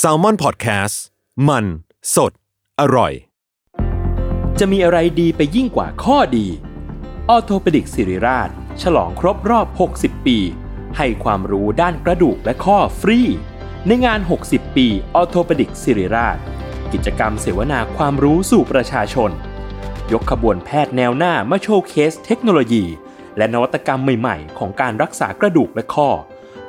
SALMON PODCAST มัน สด อร่อย จะมีอะไรดีไปยิ่งกว่าข้อดีออร์โธปิดิกส์ศิริราช ฉลองครบรอบ 60 ปี ให้ความรู้ด้านกระดูกและข้อฟรี ในงาน 60 ปีออร์โธปิดิกส์ศิริราช กิจกรรมเสวนาความรู้สู่ประชาชน ยกขบวนแพทย์แนวหน้ามา showcase เทคโนโลยี และนวัตกรรมใหม่ ๆ ของการรักษากระดูกและข้อ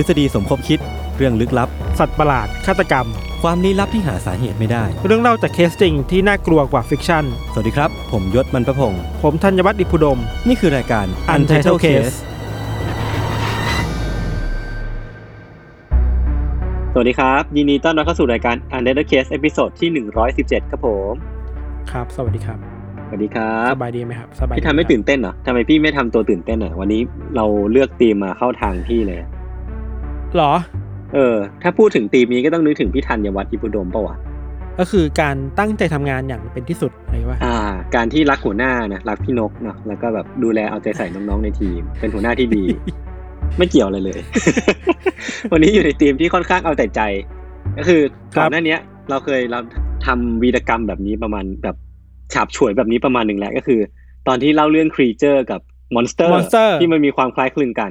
ทฤษฎีสมคบคิด เรื่องลึกลับ สัตว์ประหลาด ฆาตกรรม ความลี้ลับที่หาสาเหตุไม่ได้ เรื่องเล่าจากเคสจริงที่น่ากลัวกว่า fiction สวัสดีครับ ผมยชญ์ บรรพพงศ์ผมธัญวัฒน์อิพภูดม นี่คือรายการ Untitled Case สวัสดีครับ ยินดีต้อนรับเข้าสู่รายการ Untitled Case episode ที่ 117 ครับผม ครับ สวัสดีครับสวัสดีครับสบายดีไหมครับสบายดีพี่ทำไม่ครับตื่นเต้นเหรอทำไมพี่ไม่ทำตัวตื่นเต้นอะวันนี้เราเลือกธีมมาเข้าทางพี่เลย หรอ เออ ถ้าพูดถึงธีมนี้ก็ต้องนึกถึงพี่ธัญวัฒน์อิพุดมปะวะก็คือการตั้งใจทำงานอย่างเป็นที่สุดอะไรวะอ่า การที่รักหัวหน้านะรักพี่นกเนาะแล้วก็แบบดูแลเอาใจใส่น้องๆในทีม เป็นหัวหน้าที่ดี ไม่เกี่ยวอะไรเลย วันนี้อยู่ในธีมที่ค่อนข้างเอาแต่ใจ ก็คือก่อนหน้าเนี้ยเราเคยเราทำวีรกรรมแบบนี้ประมาณแบบฉาบฉวยแบบนี้ประมาณหนึ่งแล้วก็คือ ตอนที่เล่าเรื่องครีเจอร์กับมอนสเตอร์ Monster ที่มันมีความคล้ายคลึงกัน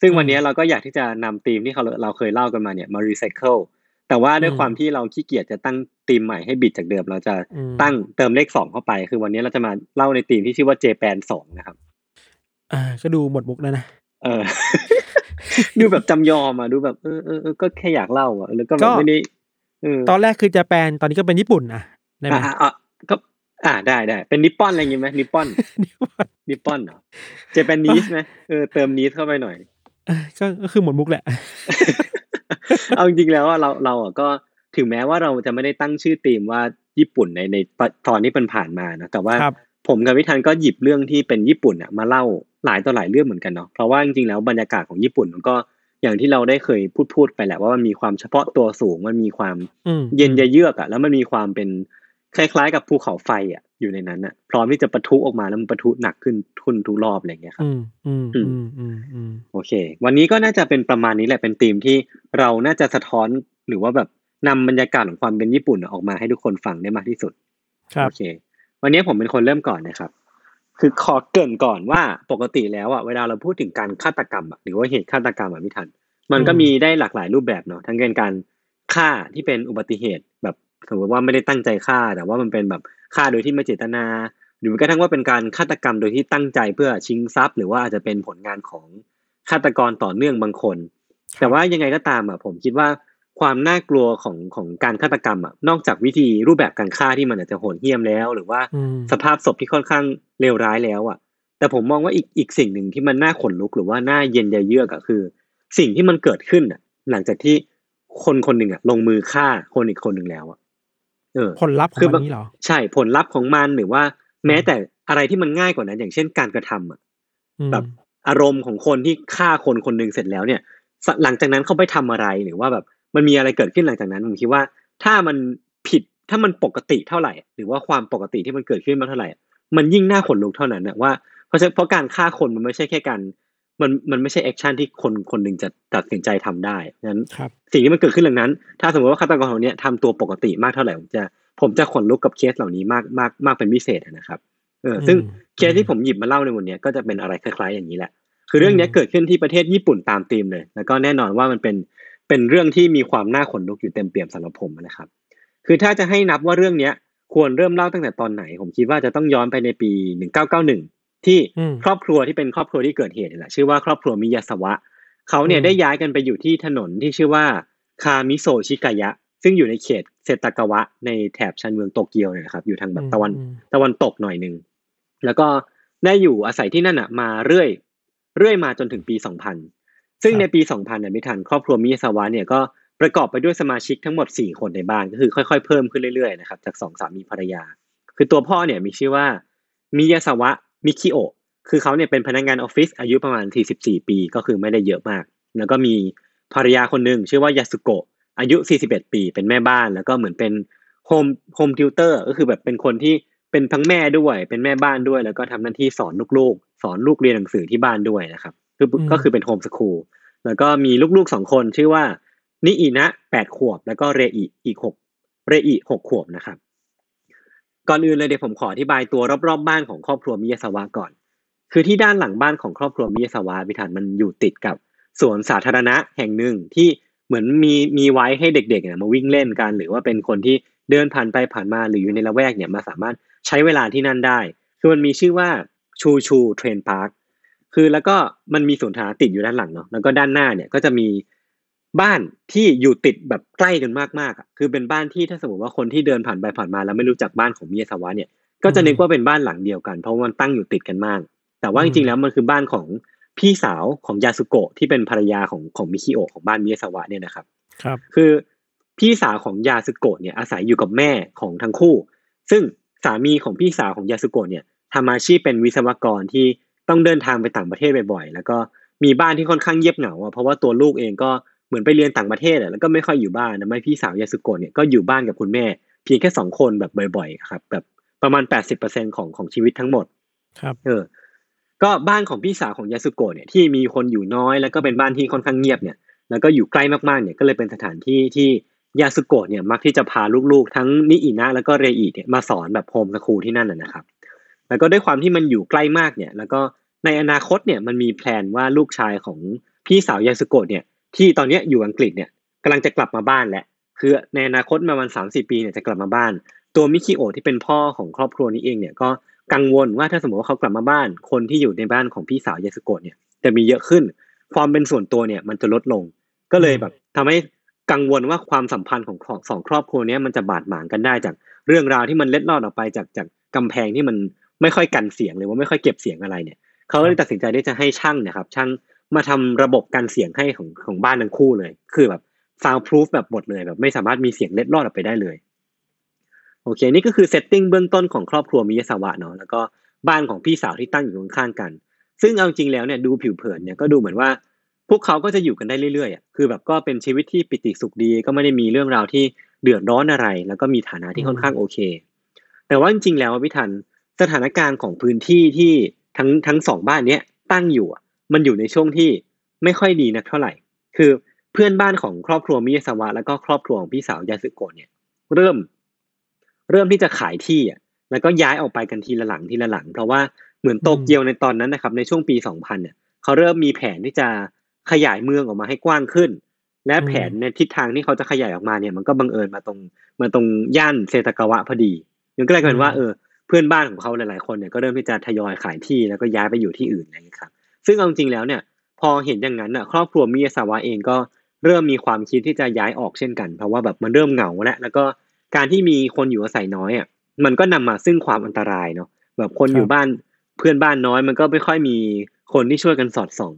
ซึ่งอืมวันนี้เราก็อยากที่จะนำธีมที่เขาเราเคยเล่ากันมาเนี่ยมารีไซเคิลแต่ว่าด้วยอืมความที่เราขี้เกียจจะตั้งธีมใหม่ให้บิดจากเดิม เราจะอืมตั้งเติมเลขสองเข้าไป คือวันนี้เราจะมาเล่าในธีมที่ชื่อว่า Japan สองนะครับ อ่า ก็ดูหมดมุกแล้วนะเออ ดูแบบจำยอมอะดูแบบเออเออเออก็แค่อยากเล่าอะแล้วก็แบก็บไม่ได้เออตอนแรกคือจะแปลนตอนนี้ก็เป็นญี่ปุ่นนะได้ไหมอะอะอะก็อ่าได้ได้เป็นนิปปอนอะไรอย่างงี้ไหมนิปปอนนิปปอนเหรอเจแปนนีสไหมเออเติมนีสเข้าไปหน่อยเออ ก็ก็คือหมดมุกแหละ เอาจริงๆแล้วว่าเราเราอะก็ถึงแม้ว่าเราจะไม่ได้ตั้งชื่อธีมว่าญี่ปุ่นในในตอนที่มันผ่านมานะแต่ว่าครับผมกับวิธันก็หยิบเรื่องที่เป็นญี่ปุ่นอะมาเล่าหลายต่อหลายเรื่องเหมือนกันเนาะเพราะว่าจริงๆแล้วบรรยากาศของญี่ปุ่นมันก็อย่างที่เราได้เคยพูดพูดไปแหละว่ามันมีความเฉพาะตัวสูงมันมีความอืมเย็นยะเยือกอะแล้วมันมีความเป็น คล้ายๆ กับภูเขาไฟอะอยู่ในนั้นอะ พร้อมที่จะปะทุออกมาแล้วมันปะทุหนักขึ้นทุนทุกรอบอะไรอย่างเงี้ยครับ อืมอืมอืมอืมอืมโอเค วันนี้ก็น่าจะเป็นประมาณนี้แหละเป็นธีมที่เราน่าจะสะท้อนหรือว่าแบบนำบรรยากาศของความเป็นญี่ปุ่นออกมาให้ทุกคนฟังได้มากที่สุดครับโอเค วันนี้ผมเป็นคนเริ่มก่อนนะครับ คือขอเกริ่นก่อนว่าปกติแล้วอะเวลาเราพูดถึงการฆาตกรรมอะหรือว่าเหตุฆาตกรรมอะพี่ทัน มันก็มีได้หลากหลายรูปแบบเนาะทั้งเป็นการฆ่าที่เป็นอุบัติเหตุแบบ สมมติว่าไม่ได้ตั้งใจฆ่า แต่ว่ามันเป็นแบบฆ่าโดยที่ไม่เจตนา หรือแม้กระทั่งว่าเป็นการฆาตกรรมโดยที่ตั้งใจเพื่อชิงทรัพย์ หรือว่าอาจจะเป็นผลงานของฆาตกรต่อเนื่องบางคน แต่ว่ายังไงก็ตามอะผมคิดว่าความน่ากลัวของของการฆาตกรรมอะนอกจากวิธีรูปแบบการฆ่าที่มันอาจจะโหดเหี้ยมแล้ว หรือว่าอืมสภาพศพที่ค่อนข้างเลวร้ายแล้วอะ แต่ผมมองว่าอีกอีกสิ่งหนึ่งที่มันน่าขนลุกหรือว่าน่าเย็นใจเยือกอะคือ สิ่งที่มันเกิดขึ้นอะ หลังจากที่คนคนหนึ่งอะลงมือฆ่าคนอีกคนหนึ่งแล้วอะ เออผลลัพธ์ของคือมันนี้เหรอ ใช่ผลลัพธ์ของมันหรือว่า แม้แต่อะไรที่มันง่ายกว่านั้น อย่างเช่นการกระทำอะอืมแบบอารมณ์ของคนที่ฆ่าคนคนหนึ่งเสร็จแล้วเนี่ยสหลังจากนั้นเขาไปทำอะไรหรือว่าแบบมันมีอะไรเกิดขึ้นหลังจากนั้นผมคิดว่า ถ้ามันผิดถ้ามันปกติเท่าไหร่ หรือว่าความปกติที่มันเกิดขึ้นมากเท่าไหร่ มันยิ่งน่าขนลุกเท่านั้นนะว่าเพราะฉะเพราะการฆ่าคนมันไม่ใช่แค่การ มันมันไม่ใช่ action ที่คนคนหนึ่งจะตัดสินใจทำได้งั้นครับสิ่งที่มันเกิดขึ้นหลังนั้น ถ้าสมมติว่าฆาตกรคนเนี้ยทำตัวปกติมากเท่าไหร่ผมจะผมจะขนลุกกับเคสเหล่านี้มากมากมากเป็นพิเศษนะครับเออซึ่งอืมเคสที่ผมหยิบมาเล่าในวันเนี้ยก็จะเป็นอะไรคล้ายๆ อย่างนี้แหละ คือเรื่องเนี้ยเกิดขึ้นที่ประเทศญี่ปุ่นตามธีมเลย แล้วก็แน่นอนว่ามันเป็นเป็นเรื่องที่มีความน่าขนลุกอยู่เต็มเปี่ยมสำหรับผมนะครับ คือถ้าจะให้นับว่าเรื่องเนี้ยควรเริ่มเล่าตั้งแต่ตอนไหน ผมคิดว่าจะต้องย้อนไปในปี 1991 ที่อืมครอบครัวที่เป็นครอบครัวที่เกิดเหตุนี่แหละชื่อว่าครอบครัวมิยาสวะเขาเนี่ยอืมได้ย้ายกันไปอยู่ที่ถนนที่ชื่อว่าคามิโซชิกายะ ซึ่งอยู่ในเขตเซตากาวะ ในแถบชานเมืองโตเกียวเนี่ยนะครับอยู่ทางแบบตะวันอืมตะวันตกหน่อยหนึ่งแล้วก็ได้อยู่อาศัยที่นั่นอะมาเรื่อยเรื่อยมาจนถึงปี 2000 ซึ่งในปี 2000เนี่ยพิธานครอบครัวมิยาซาวะเนี่ยก็ประกอบไปด้วยสมาชิกทั้งหมด 4 คนในบ้านก็คือค่อยๆ เพิ่มขึ้นเรื่อยๆนะครับจากสองสามีภรรยา คือตัวพ่อเนี่ยมีชื่อว่ามิยาซาวะ มิคิโอะคือเขาเนี่ยเป็นพนักงานออฟฟิศอายุประมาณ 44 ปีก็คือไม่ได้เยอะมาก แล้วก็มีภรรยาคนหนึ่งชื่อว่ายาสุโกะอายุ 41 ปีเป็นแม่บ้าน แล้วก็เหมือนเป็น home home tutor ก็คือแบบเป็นคนที่เป็นทั้งแม่ด้วย เป็นแม่บ้านด้วย แล้วก็ทำหน้าที่สอนลูกๆ สอนลูกเรียนหนังสือที่บ้านด้วยนะครับคือก็คือเป็น homeschool แล้วก็มีลูกๆสองคนชื่อว่านิอินะแปดขวบ แล้วก็เรอิอีกหกเรอิหกขวบนะครับ ก่อนอื่นเลยเดี๋ยวผมขออธิบายตัวรอบๆบ้านของครอบครัวมิยาสวะก่อน คือที่ด้านหลังบ้านของครอบครัวมิยาสวะพิธานมันอยู่ติดกับสวนสาธารณะแห่งหนึ่งที่เหมือนมีมีไว้ให้เด็กๆเนี่ยมาวิ่งเล่นกัน หรือว่าเป็นคนที่เดินผ่านไปผ่านมาหรืออยู่ในละแวกเนี่ยมาสามารถใช้เวลาที่นั่นได้ คือมันมีชื่อว่า Choo Choo Train Park คือแล้วก็มันมีสวนสาธารณะติดอยู่ด้านหลังเนาะแล้วก็ด้านหน้าเนี่ยก็จะมี บ้านที่อยู่ติดแบบใกล้กันมากๆอะคือเป็นบ้านที่ถ้าสมมติว่าคนที่เดินผ่านไปผ่านมาแล้วไม่รู้จักบ้านของมิยาสวะเนี่ยก็จะนึกว่าเป็นบ้านหลังเดียวกัน เพราะมันตั้งอยู่ติดกันมาก แต่ว่าจริงๆแล้วมันคือบ้านของพี่สาวของยาสุโกะที่เป็นภรรยาของของมิคิโอะของบ้านมิยาสวะเนี่ยนะครับ ครับ คือพี่สาวของยาสุโกะเนี่ยอาศัยอยู่กับแม่ของทั้งคู่ ซึ่งสามีของพี่สาวของยาสุโกะเนี่ยทำอาชีพเป็นวิศวกรที่ต้องเดินทางไปต่างประเทศบ่อยๆ แล้วก็มีบ้านที่ค่อนข้างเงียบเหงาอะเพราะว่าตัวลูกเองก็ เหมือนไปเรียนต่างประเทศอะแล้วก็ไม่ค่อยอยู่บ้านนะไม่พี่สาวยาสุโกะเนี่ยก็อยู่บ้านกับคุณแม่ เพียงแค่สองคนแบบบ่อยๆครับแบบประมาณแปดสิบเปอร์เซ็นของของชีวิตทั้งหมด ครับ เออ ก็บ้านของพี่สาวของยาสุโกะเนี่ยที่มีคนอยู่น้อย แล้วก็เป็นบ้านที่ค่อนข้างเงียบเนี่ย แล้วก็อยู่ใกล้มากๆเนี่ยก็เลยเป็นสถานที่ที่ยาสุโกะเนี่ยมักที่จะพาลูกๆ ทั้งนิอินะแล้วก็เรอิเนี่ยมาสอนแบบโฮมสคูลที่นั่นนะนะครับ แล้วก็ด้วยความที่มันอยู่ใกล้มากเนี่ย แล้วก็ในอนาคตเนี่ยมันมีแพลนว่าลูกชายของพี่สาวยาสุโกะเนี่ย ที่ตอนนี้อยู่อังกฤษเนี่ยกำลังจะกลับมาบ้านแหละคือในอนาคตประมาณสามสี่ปีเนี่ยจะกลับมาบ้าน ตัวมิคิโอที่เป็นพ่อของครอบครัวนี้เองเนี่ยก็กังวลว่าถ้าสมมติว่าเขากลับมาบ้าน คนที่อยู่ในบ้านของพี่สาวยาสุโกะเนี่ยจะมีเยอะขึ้น ความเป็นส่วนตัวเนี่ยมันจะลดลง ก็เลยแบบทำให้กังวลว่าความสัมพันธ์ของสองครอบครัวนี้มันจะบาดหมางกันได้จากเรื่องราวที่มันเล็ดลอดออกไปจากจากกำแพงที่มันไม่ค่อยกันเสียงหรือว่าไม่ค่อยเก็บเสียงอะไรเนี่ยเขาเลยตัดสินใจที่จะให้ช่างนะครับช่าง มาทำระบบกันเสียงให้ของของบ้านทั้งคู่เลย คือแบบ soundproof แบบหมดเลยแบบไม่สามารถมีเสียงเล็ดลอดออกไปได้เลยโอเคนี่ก็คือ setting เบื้องต้นของครอบครัวมิยาสวะเนาะแล้วก็บ้านของพี่สาวที่ตั้งอยู่ข้างๆกัน ซึ่งเอาจริงแล้วเนี่ยดูผิวเผินเนี่ยก็ดูเหมือนว่า พวกเขาก็จะอยู่กันได้เรื่อยๆอะคือแบบก็เป็นชีวิตที่ปกติสุขดีก็ไม่ได้มีเรื่องราวที่เดือดร้อนอะไร แล้วก็มีฐานะที่ค่อนข้างโอเค แต่ว่าจริงๆแล้วพี่ทันสถานการณ์ของพื้นที่ที่ทั้งทั้งสองบ้านเนี้ยตั้งอยู่อะ มันอยู่ในช่วงที่ไม่ค่อยดีนักเท่าไหร่ คือเพื่อนบ้านของครอบครัวมิยาสวะแล้วก็ครอบครัวของพี่สาวยาสึโกะเนี่ยเริ่ม เริ่มที่จะขายที่อะแล้วก็ย้ายออกไปกันทีละหลังทีละหลัง เพราะว่าเหมือนโตเกียวในตอนนั้นนะครับ ในช่วงปี 2000 เนี่ยเขาเริ่มมีแผนที่จะขยายเมืองออกมาให้กว้างขึ้น และแผนในทิศทางที่เขาจะขยายออกมาเนี่ย มันก็บังเอิญมาตรงมาตรงย่านเซตากาวะพอดีมันก็เลยกลายเป็นว่าเออเพื่อนบ้านของเขาหลายๆคนเนี่ยก็เริ่มที่จะทยอยขายที่แล้วก็ย้ายไปอยู่ที่อื่นอะไรอย่างนี้ครับ ซึ่งเอาจริงแล้วเนี่ยพอเห็นอย่างนั้นอะครอบครัวมิยาสาวะเองก็เริ่มมีความคิดที่จะย้ายออกเช่นกัน เพราะว่าแบบมันเริ่มเหงาแล้วแล้วก็การที่มีคนอยู่อาศัยน้อยอะมันก็นำมาซึ่งความอันตรายเนาะแบบคนอยู่บ้านเพื่อนบ้านน้อย มันก็ไม่ค่อยมีคนที่ช่วยกันสอดส่อง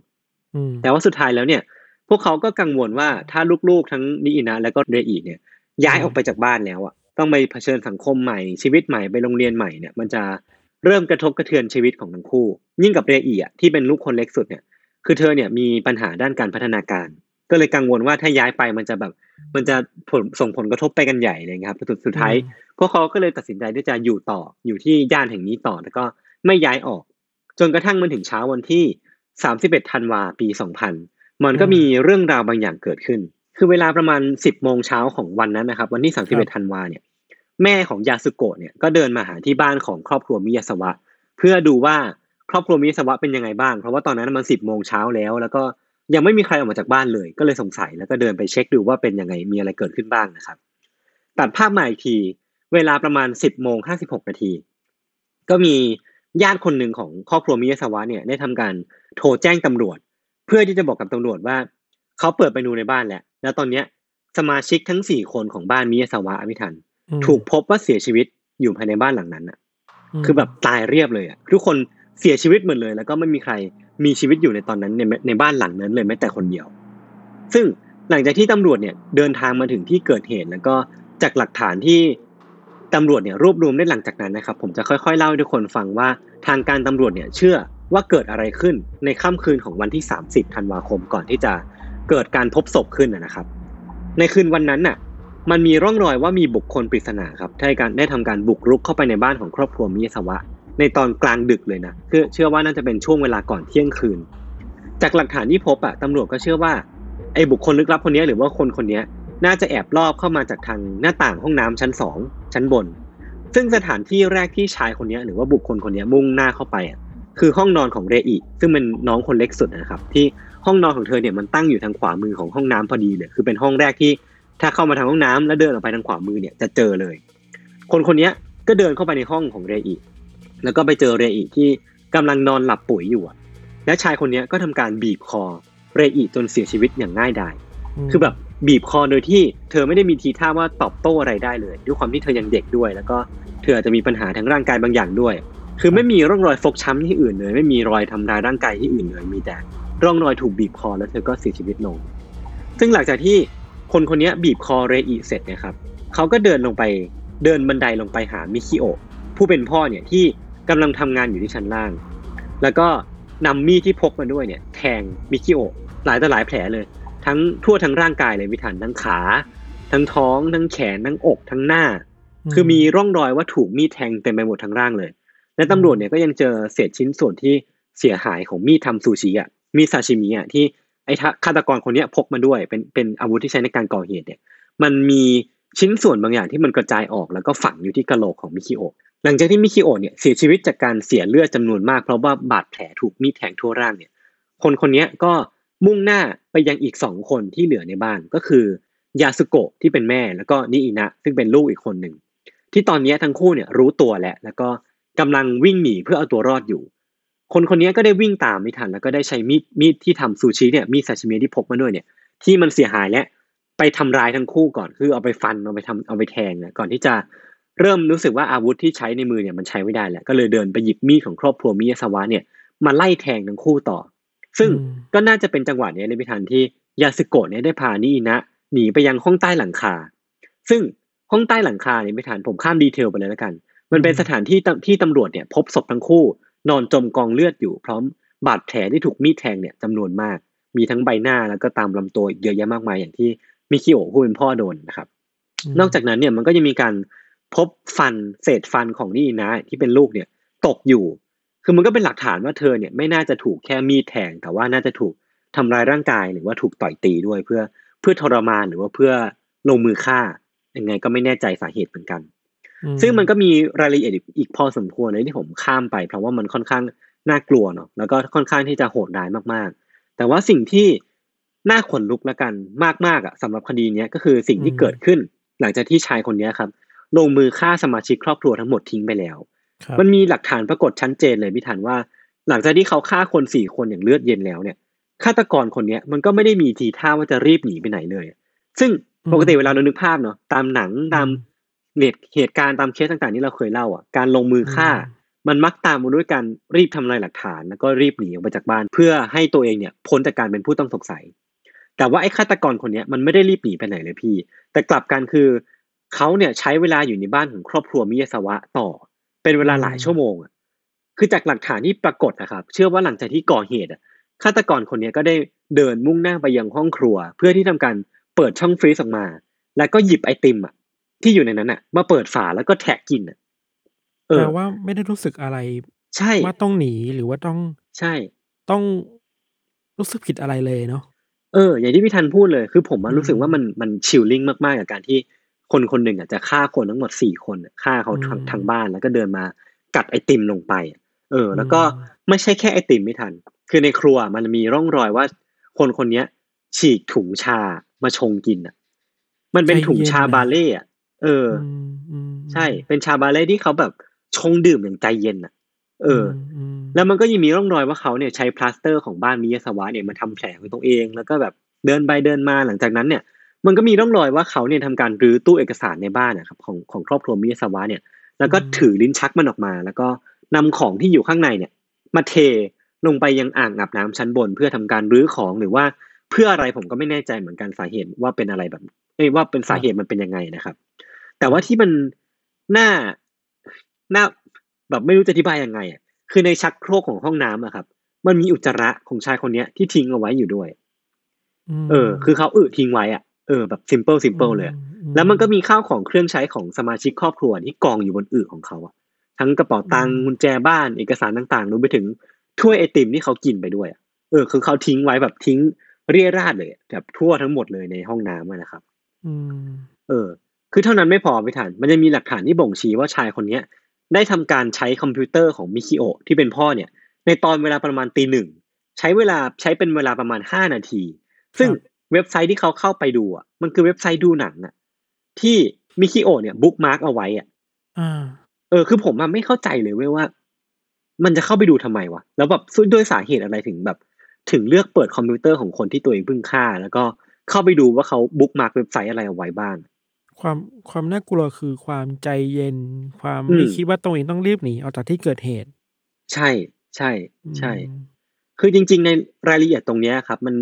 อืมแต่ว่าสุดท้ายแล้วเนี่ย พวกเขาก็กังวลว่าถ้าลูกๆทั้งนิอินะแล้วก็เรอิเนี่ย ย้ายออกไปจากบ้านแล้วอะต้องไปเผชิญสังคมใหม่ชีวิตใหม่ไปโรงเรียนใหม่เนี่ย มันจะ เริ่มกระทบกระเทือนชีวิตของทั้งคู่ ยิ่งกับเรอิอะที่เป็นลูกคนเล็กสุดเนี่ย คือเธอเนี่ยมีปัญหาด้านการพัฒนาการ ก็เลยกังวลว่าถ้าย้ายไปมันจะแบบ มันจะผลส่งผลกระทบไปกันใหญ่เลยครับสุดสุดท้ายพวกเขาก็เลยตัดสินใจที่จะอยู่ต่ออยู่ที่ย่านแห่งนี้ต่อแล้วก็ไม่ย้ายออก จนกระทั่งมันถึงเช้าวันที่31ธันวาปี 2000 มันก็มีเรื่องราวบางอย่างเกิดขึ้น คือเวลาประมาณ 10โมงเช้าของวันนั้นนะครับ วันที่31ธันวาเนี่ย แม่ของยาสุโกะเนี่ยก็เดินมาหาที่บ้านของครอบครัวมิยาสวะ เพื่อดูว่าครอบครัวมิยาสวะเป็นยังไงบ้าง เพราะว่าตอนนั้นมัน10โมงเช้าแล้ว แล้วก็ยังไม่มีใครออกมาจากบ้านเลย ก็เลยสงสัยแล้วก็เดินไปเช็คดูว่าเป็นยังไงมีอะไรเกิดขึ้นบ้างนะครับ ตัดภาพมาอีกทีเวลาประมาณ10โมง56นาทีก็มีญาติคนหนึ่งของครอบครัวมิยาสวะเนี่ยได้ทำการโทรแจ้งตำรวจ เพื่อที่จะบอกกับตำรวจว่าเขาเปิดไปดูในบ้านแล้วแล้วตอนเนี้ยสมาชิกทั้งสี่คนของบ้านมิยาสวะอภิทัน ถูกพบว่าเสียชีวิตอยู่ภายในบ้านหลังนั้นอะ คือแบบตายเรียบเลยอะทุกคนเสียชีวิตหมดเลย แล้วก็ไม่มีใครมีชีวิตอยู่ในตอนนั้นในในบ้านหลังนั้นเลยแม้แต่คนเดียว ซึ่งหลังจากที่ตำรวจเนี่ยเดินทางมาถึงที่เกิดเหตุ แล้วก็จากหลักฐานที่ตำรวจเนี่ยรวบรวมได้หลังจากนั้นนะครับ ผมจะค่อยๆเล่าให้ทุกคนฟังว่าทางการตำรวจเนี่ยเชื่อว่าเกิดอะไรขึ้นในค่ำคืนของวันที่ 30 ธันวาคมก่อนที่จะเกิดการพบศพขึ้นนะครับ ในคืนวันนั้นน่ะ มันมีร่องรอยว่ามีบุคคลปริศนาครับได้การได้ทำการบุกรุกเข้าไปในบ้านของครอบครัวมิยาสวะ ในตอนกลางดึกเลยนะคือเชื่อว่าน่าจะเป็นช่วงเวลาก่อนเที่ยงคืน จากหลักฐานที่พบอะตำรวจก็เชื่อว่าไอ้บุคคลลึกลับคนนี้หรือว่าคนคนนี้น่าจะแอบลอบเข้ามาจากทางหน้าต่างห้องน้ำชั้นสองชั้นบน ซึ่งสถานที่แรกที่ชายคนนี้หรือว่าบุคคลคนนี้มุ่งหน้าเข้าไปอะคือห้องนอนของเรอิซึ่งเป็นน้องคนเล็กสุดนะครับ ที่ห้องนอนของเธอเนี่ยมันตั้งอยู่ทางขวามือของห้องน้ำพอดีเลยคือเป็นห้องแรกที่ ถ้าเข้ามาทางห้องน้ำแล้วเดินออกไปทางขวามือเนี่ยจะเจอเลย คนคนนี้ก็เดินเข้าไปในห้องของเรอิแล้วก็ไปเจอเรอิที่กำลังนอนหลับปุ๋ยอยู่และชายคนนี้ก็ทำการบีบคอเรอิจนเสียชีวิตอย่างง่ายดายคือแบบบีบคอโดยที่เธอไม่ได้มีทีท่าว่าตอบโต้อะไรได้เลย ด้วยความที่เธอยังเด็กด้วย แล้วก็เธออาจจะมีปัญหาทางร่างกายบางอย่างด้วย คือไม่มีร่องรอยฟกช้ำที่อื่นเลย ไม่มีรอยทำร้ายร่างกายที่อื่นเลยมีแต่ร่องรอยถูกบีบคอแล้วเธอก็เสียชีวิตลง ซึ่งหลังจากที่ คนคนนี้บีบคอเรอิเสร็จนะครับเขาก็เดินลงไปเดินบันไดลงไปหามิคิโอผู้เป็นพ่อเนี่ยที่กำลังทำงานอยู่ที่ชั้นล่าง แล้วก็นำมีดที่พกมาด้วยเนี่ยแทงมิคิโอหลายต่อหลายแผลเลย ทั้งทั่วทั้งร่างกายเลยมิทันทั้งขา ทั้งท้อง ทั้งแขนทั้งอกทั้งหน้า คือมีร่องรอยว่าถูกมีดแทงเต็มไปหมดทั้งร่างเลย และตำรวจเนี่ยก็ยังเจอเศษชิ้นส่วนที่เสียหายของมีดทำซูชิอะมีซาชิมิอะที่ ไอ้ฆาตกรคนนี้พกมาด้วยเป็นเป็นอาวุธที่ใช้ในการก่อเหตุเนี่ย มันมีชิ้นส่วนบางอย่างที่มันกระจายออกแล้วก็ฝังอยู่ที่กระโหลกของมิคิโอหลังจากที่มิคิโอเนี่ยเสียชีวิตจากการเสียเลือดจำนวนมากเพราะว่าบาดแผลถูกมีดแทงทั่วร่างเนี่ย คนคนนี้ก็มุ่งหน้าไปยังอีกสองคนที่เหลือในบ้านก็คือยาสุโกะที่เป็นแม่แล้วก็นิอินะซึ่งเป็นลูกอีกคนหนึ่งที่ตอนนี้ทั้งคู่เนี่ยรู้ตัวแล้วแล้วก็กำลังวิ่งหนีเพื่อเอาตัวรอดอยู่ คนคนนี้ก็ได้วิ่งตามไม่ทันแล้วก็ได้ใช้มีดมีดที่ทำซูชิเนี่ยมีดซาชิมิที่พกมาด้วยเนี่ย ที่มันเสียหายและไปทำร้ายทั้งคู่ก่อนคือเอาไปฟันเอาไปทำเอาไปแทงเนี่ยก่อนที่จะเริ่มรู้สึกว่าอาวุธที่ใช้ในมือเนี่ยมันใช้ไม่ได้แล้วก็เลยเดินไปหยิบมีดของครอบครัวมิยาสวะเนี่ยมาไล่แทงทั้งคู่ต่อ ซึ่งก็น่าจะเป็นจังหวะนี้เลยพิธันที่ยาสึโกะเนี่ยได้พานิอินะหนีไปยังห้องใต้หลังคา ซึ่งห้องใต้หลังคาเนี่ยไม่ทันผมข้ามดีเทลไปเลยแล้วกัน มันเป็นสถานที่ที่ตำรวจเนี่ยพบศพทั้งคู่ นอนจมกองเลือดอยู่พร้อมบาดแผลที่ถูกมีดแทงเนี่ยจำนวนมาก มีทั้งใบหน้าแล้วก็ตามลำตัวเยอะแยะมากมายอย่างที่มิคิโอผู้เป็นพ่อโดนนะครับ นอกจากนั้นเนี่ยมันก็ยังมีการพบฟันเศษฟันของนี่นะ ที่เป็นลูกเนี่ยตกอยู่ คือมันก็เป็นหลักฐานว่าเธอเนี่ยไม่น่าจะถูกแค่มีดแทง แต่ว่าน่าจะถูกทำร้ายร่างกายหรือว่าถูกต่อยตีด้วยเพื่อเพื่อทรมานหรือว่าเพื่อลงมือฆ่ายังไงก็ไม่แน่ใจสาเหตุเหมือนกัน ซึ่งมันก็มีรายละเอียดอีกพอสมควรเลยที่ผมข้ามไป เพราะว่ามันค่อนข้างน่ากลัวเนาะแล้วก็ค่อนข้างที่จะโหดร้ายมากๆ แต่ว่าสิ่งที่น่าขนลุกแล้วกันมากๆอะสำหรับคดีนี้ก็คือสิ่งที่เกิดขึ้น หลังจากที่ชายคนนี้ครับ ลงมือฆ่าสมาชิกครอบครัวทั้งหมดทิ้งไปแล้ว มันมีหลักฐานปรากฏชัดเจนเลยพี่ทันว่า หลังจากที่เขาฆ่าคนสี่คนอย่างเลือดเย็นแล้วเนี่ยฆาตกรคนเนี้ยมันก็ไม่ได้มีทีท่าว่าจะรีบหนีไปไหนเลย ซึ่งปกติเวลาเรานึกภาพเนาะตามหนังตาม เหตุการณ์ตามเคสต่างๆที่เราเคยเล่าอะการลงมือฆ่า มันมักตามมาด้วยการรีบทำลายหลักฐานแล้วก็รีบหนีออกไปจากบ้าน เพื่อให้ตัวเองเนี่ยพ้นจากการเป็นผู้ต้องสงสัย แต่ว่าไอ้ฆาตกรคนเนี้ยมันไม่ได้รีบหนีไปไหนเลยพี่ แต่กลับกันคือเขาเนี่ยใช้เวลาอยู่ในบ้านของครอบครัวมิยาสวะต่อ เป็นเวลาหลายชั่วโมงอะคือจากหลักฐานที่ปรากฏนะครับ เชื่อว่าหลังจากที่ก่อเหตุอะฆาตกรคนนี้ก็ได้เดินมุ่งหน้าไปยังห้องครัว เพื่อที่ทำการเปิดช่องฟรีซออกมา แล้วก็หยิบไอติมอะ ที่อยู่ในนั้นอะมาเปิดฝาแล้วก็แทะกินอะเออว่าไม่ได้รู้สึกอะไร ใช่ ว่าต้องหนีหรือว่าต้อง ใช่ ต้องรู้สึกผิดอะไรเลยเนาะ เออ อย่างที่พี่ทันพูดเลย คือผมรู้สึกว่ามันมันชิลลิ่งมาก ๆ กับการที่คนคนหนึ่งอะจะฆ่าคนทั้งหมดสี่คนฆ่าเขาทางทางบ้าน แล้วก็เดินมากัดไอติมลงไปเออแล้วก็ไม่ใช่แค่ไอติมไม่ทัน คือในครัวมันมีร่องรอยว่า คนคนนี้ฉีกถุงชามาชงกินอะมันเป็นถุงชาบาเล่อะ เออใช่ เป็นชาบาเล่ที่เขาแบบชงดื่มอย่างใจเย็นอะ เออ แล้วมันก็ยังมีร่องรอยว่าเขาเนี่ยใช้พลาสเตอร์ของบ้านมิยาสวะเนี่ยมาทำแผลของตัวเอง แล้วก็แบบเดินไปเดินมาหลังจากนั้นเนี่ย มันก็มีร่องรอยว่าเขาเนี่ยทำการรื้อตู้เอกสารในบ้านนะครับของของครอบครัวมิยาสวะเนี่ย แล้วก็ถือลิ้นชักมันออกมา แล้วก็นำของที่อยู่ข้างในเนี่ย มาเทลงไปยังอ่างอาบน้ำชั้นบน เพื่อทำการรื้อของหรือว่าเพื่ออะไรผมก็ไม่แน่ใจเหมือนกันสาเหตุว่าเป็นอะไรแบบเอ้ยว่าเป็นสาเหตุมันเป็นยังไงนะครับ แต่ว่าที่มันน่าน่าแบบไม่รู้จะอธิบายยังไงอะคือในชักโครกของห้องน้ำอะครับ มันมีอุจจาระของชายคนเนี้ยที่ทิ้งเอาไว้อยู่ด้วยมเออ คือเขาอึทิ้งไว้อะเออแบบ simple simple เลยอะแล้วมันก็มีข้าวของเครื่องใช้ของสมาชิกครอบครัวที่กองอยู่บนอึของเขาอะทั้งกระเป๋าตังค์กุญแจบ้านเอกสารต่างๆรวมไปถึงถ้วยไอติมที่เขากินไปด้วยอะเออ คือเขาทิ้งไว้แบบทิ้งเรี่ยราดเลยอะแบบทั่วทั้งหมดเลยในห้องน้ำอะนะครับอืมเออ คือเท่านั้นไม่พอไม่ทันมันยังมีหลักฐานที่บ่งชี้ว่าชายคนเนี้ยได้ทำการใช้คอมพิวเตอร์ของมิคิโอะที่เป็นพ่อเนี่ย ในตอนเวลาประมาณตีหนึ่งใช้เวลาใช้เป็นเวลาประมาณห้านาที ซึ่งเว็บไซต์ที่เขาเข้าไปดูอะมันคือเว็บไซต์ดูหนังอะที่มิคิโอะเนี่ย bookmark เอาไว้อะอ่าเออคือผมอะไม่เข้าใจเลยเว้ยว่า มันจะเข้าไปดูทำไมวะแล้วแบบด้วยสาเหตุอะไรถึงแบบ ถึงเลือกเปิดคอมพิวเตอร์ของคนที่ตัวเองเพิ่งฆ่า แล้วก็เข้าไปดูว่าเขา bookmark เว็บไซต์อะไรเอาไว้บ้าง ความ ความน่ากลัวคือความใจเย็น ความอืมไม่คิดว่าตัวเองต้องรีบหนีออกจากที่เกิดเหตุ ใช่ ใช่ใช่อืมคือจริง ๆ ในรายละเอียดตรงเนี้ยครับ มัน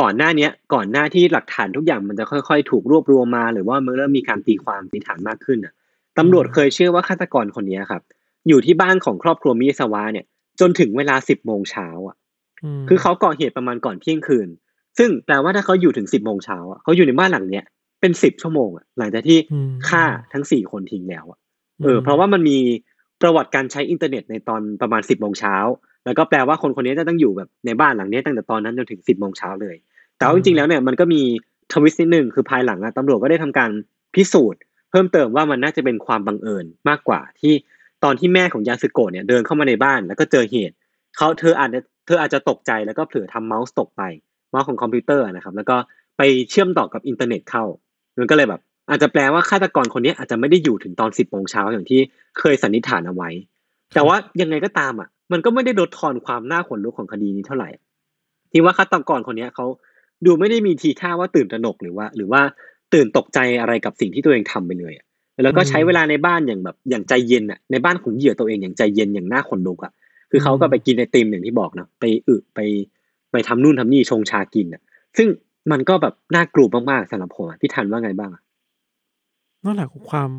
ก่อนหน้าเนี้ย ก่อนหน้าที่หลักฐานทุกอย่างมันจะค่อย ๆ ถูกรวบรวมมา หรือว่ามันเริ่มมีการตีความตีฐานมากขึ้นอะตำรวจเคยเชื่อว่าฆาตกรคนเนี้ยครับ อยู่ที่บ้านของครอบครัวมิยาซาวะเนี่ย จนถึงเวลาสิบโมงเช้าอะมคือเขาก่อเหตุประมาณก่อนเที่ยงคืน ซึ่งแปลว่าถ้าเขาอยู่ถึงสิบโมงเช้าอะเขาอยู่ในบ้านหลังเนี้ย เป็นสิบชั่วโมงอะหลังจากที่อืมฆ่าทั้งสี่คนทิ้งแล้วอะเออ เพราะว่ามันมีประวัติการใช้อินเทอร์เน็ตในตอนประมาณสิบโมงเช้าแล้วก็แปลว่าคนคนนี้จะต้องอยู่แบบในบ้านหลังนี้ตั้งแต่ตอนนั้นจนถึงสิบโมงเช้าเลย แต่ว่าจริงๆแล้วเนี่ยมันก็มี twist นิดนึงคือภายหลังอะตำรวจก็ได้ทำการพิสูจน์ เพิ่มเติมว่ามันน่าจะเป็นความบังเอิญมากกว่าที่ตอนที่แม่ของยาสึโกะเนี่ยเดินเข้ามาในบ้านแล้วก็เจอเหตุเขาเธออาจจะเธออาจจะตกใจแล้วก็เผลอทำเมาส์ตกไปเมาส์ของคอมพิวเตอร์นะครับแล้วก็ไปเชื่อมต่อกับอินเทอร์เน็ตเข้า มันก็เลยแบบ อาจจะแปลว่าฆาตกรคนนี้อาจจะไม่ได้อยู่ถึงตอนสิบโมงเช้าอย่างที่เคยสันนิษฐานเอาไว้ แต่ว่ายังไงก็ตามอะ มันก็ไม่ได้ลดทอนความน่าขนลุกของคดีนี้เท่าไหร่ที่ว่าฆาตกรคนนี้เขาดูไม่ได้มีทีท่าว่าตื่นตระหนกหรือว่า หรือว่าตื่นตกใจอะไรกับสิ่งที่ตัวเองทำไปเลยอะแล้วก็ใช้เวลาในบ้านอย่างแบบอย่างใจเย็นอะในบ้านของเหยื่อตัวเองอย่างใจเย็นอย่างน่าขนลุกอะคือเขาก็ไปกินไอติมอย่างที่บอกเนาะไปอึไปไปทำนู่นทำนี่ชงชากินอะ ซึ่ง มันก็แบบน่ากลัวมากๆสำหรับผมอะพี่ทันว่าไงบ้างอะนั่นแหละความ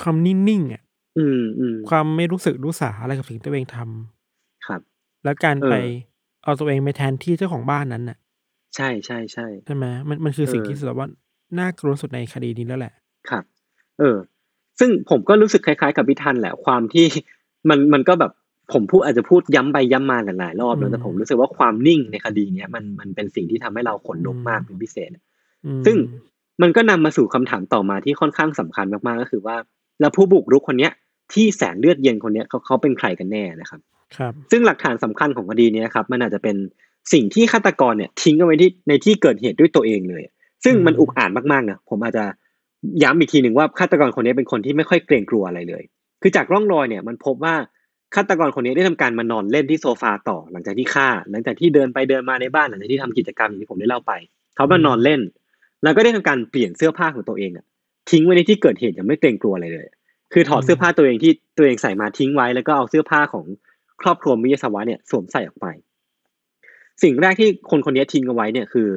ความนิ่งๆอะอืมอืมความไม่รู้สึกรู้สาอะไรกับสิ่งที่ตัวเองทำครับ แล้วการเออไปเอาตัวเองไปแทนที่เจ้าของบ้านนั้นน่ะ ใช่ใช่ใช่ใช่ไหมมันมันคือสิ่งเออที่สุดว่าน่ากลัวสุดในคดีนี้แล้วแหละ ครับ เออ ซึ่งผมก็รู้สึกคล้ายๆ กับพี่ทันแหละความที่มันมันก็แบบ ผมพูดอาจจะพูดย้ำไปย้ำมาหลายๆรอบอืแล้วมแต่ผมรู้สึกว่าความนิ่งในคดีเนี้ยมันมันเป็นสิ่งที่ทำให้เราขนลุกอืมมากเป็นพิเศษอืมซึ่งมันก็นำมาสู่คำถามต่อมาที่ค่อนข้างสำคัญมากๆก็คือว่า แล้วผู้บุกรุกคนเนี้ย ที่แสนเลือดเย็นคนเนี้ยเขาเขาเป็นใครกันแน่นะครับ ครับ ซึ่งหลักฐานสำคัญของคดีเนี้ยครับ มันอาจจะเป็นสิ่งที่ฆาตกรเนี่ยทิ้งเอาไว้ที่ในที่เกิดเหตุด้วยตัวเองเลย ซึ่งมันอืมอุกอาจมากๆนะผมอาจจะย้ำอีกทีหนึ่งว่าฆาตกรคนนี้เป็นคนที่ไม่ค่อยเกรงกลัวอะไรเลย คือจากร่องรอยเนี่ยมันพบว่า ฆาตกรคนนี้ได้ทำการมานอนเล่นที่โซฟาต่อหลังจากที่ฆ่า หลังจากที่เดินไปเดินมาในบ้านหลังจากที่ทำกิจกรรมอย่างที่ผมได้เล่าไป เขามานอนเล่น แล้วก็ได้ทำการเปลี่ยนเสื้อผ้าของตัวเองอะทิ้งไว้ในที่เกิดเหตุย่างไม่เกรงกลัวอะไรเลย คือถอดเสื้อผ้าตัวเองที่ตัวเองใส่มาทิ้งไว้ แล้วก็เอาเสื้อผ้าของครอบครัวมิยาสวะเนี่ยสวมใส่ออกไป สิ่งแรกที่คนคนนี้ทิ้งเอาไว้เนี่ยคือ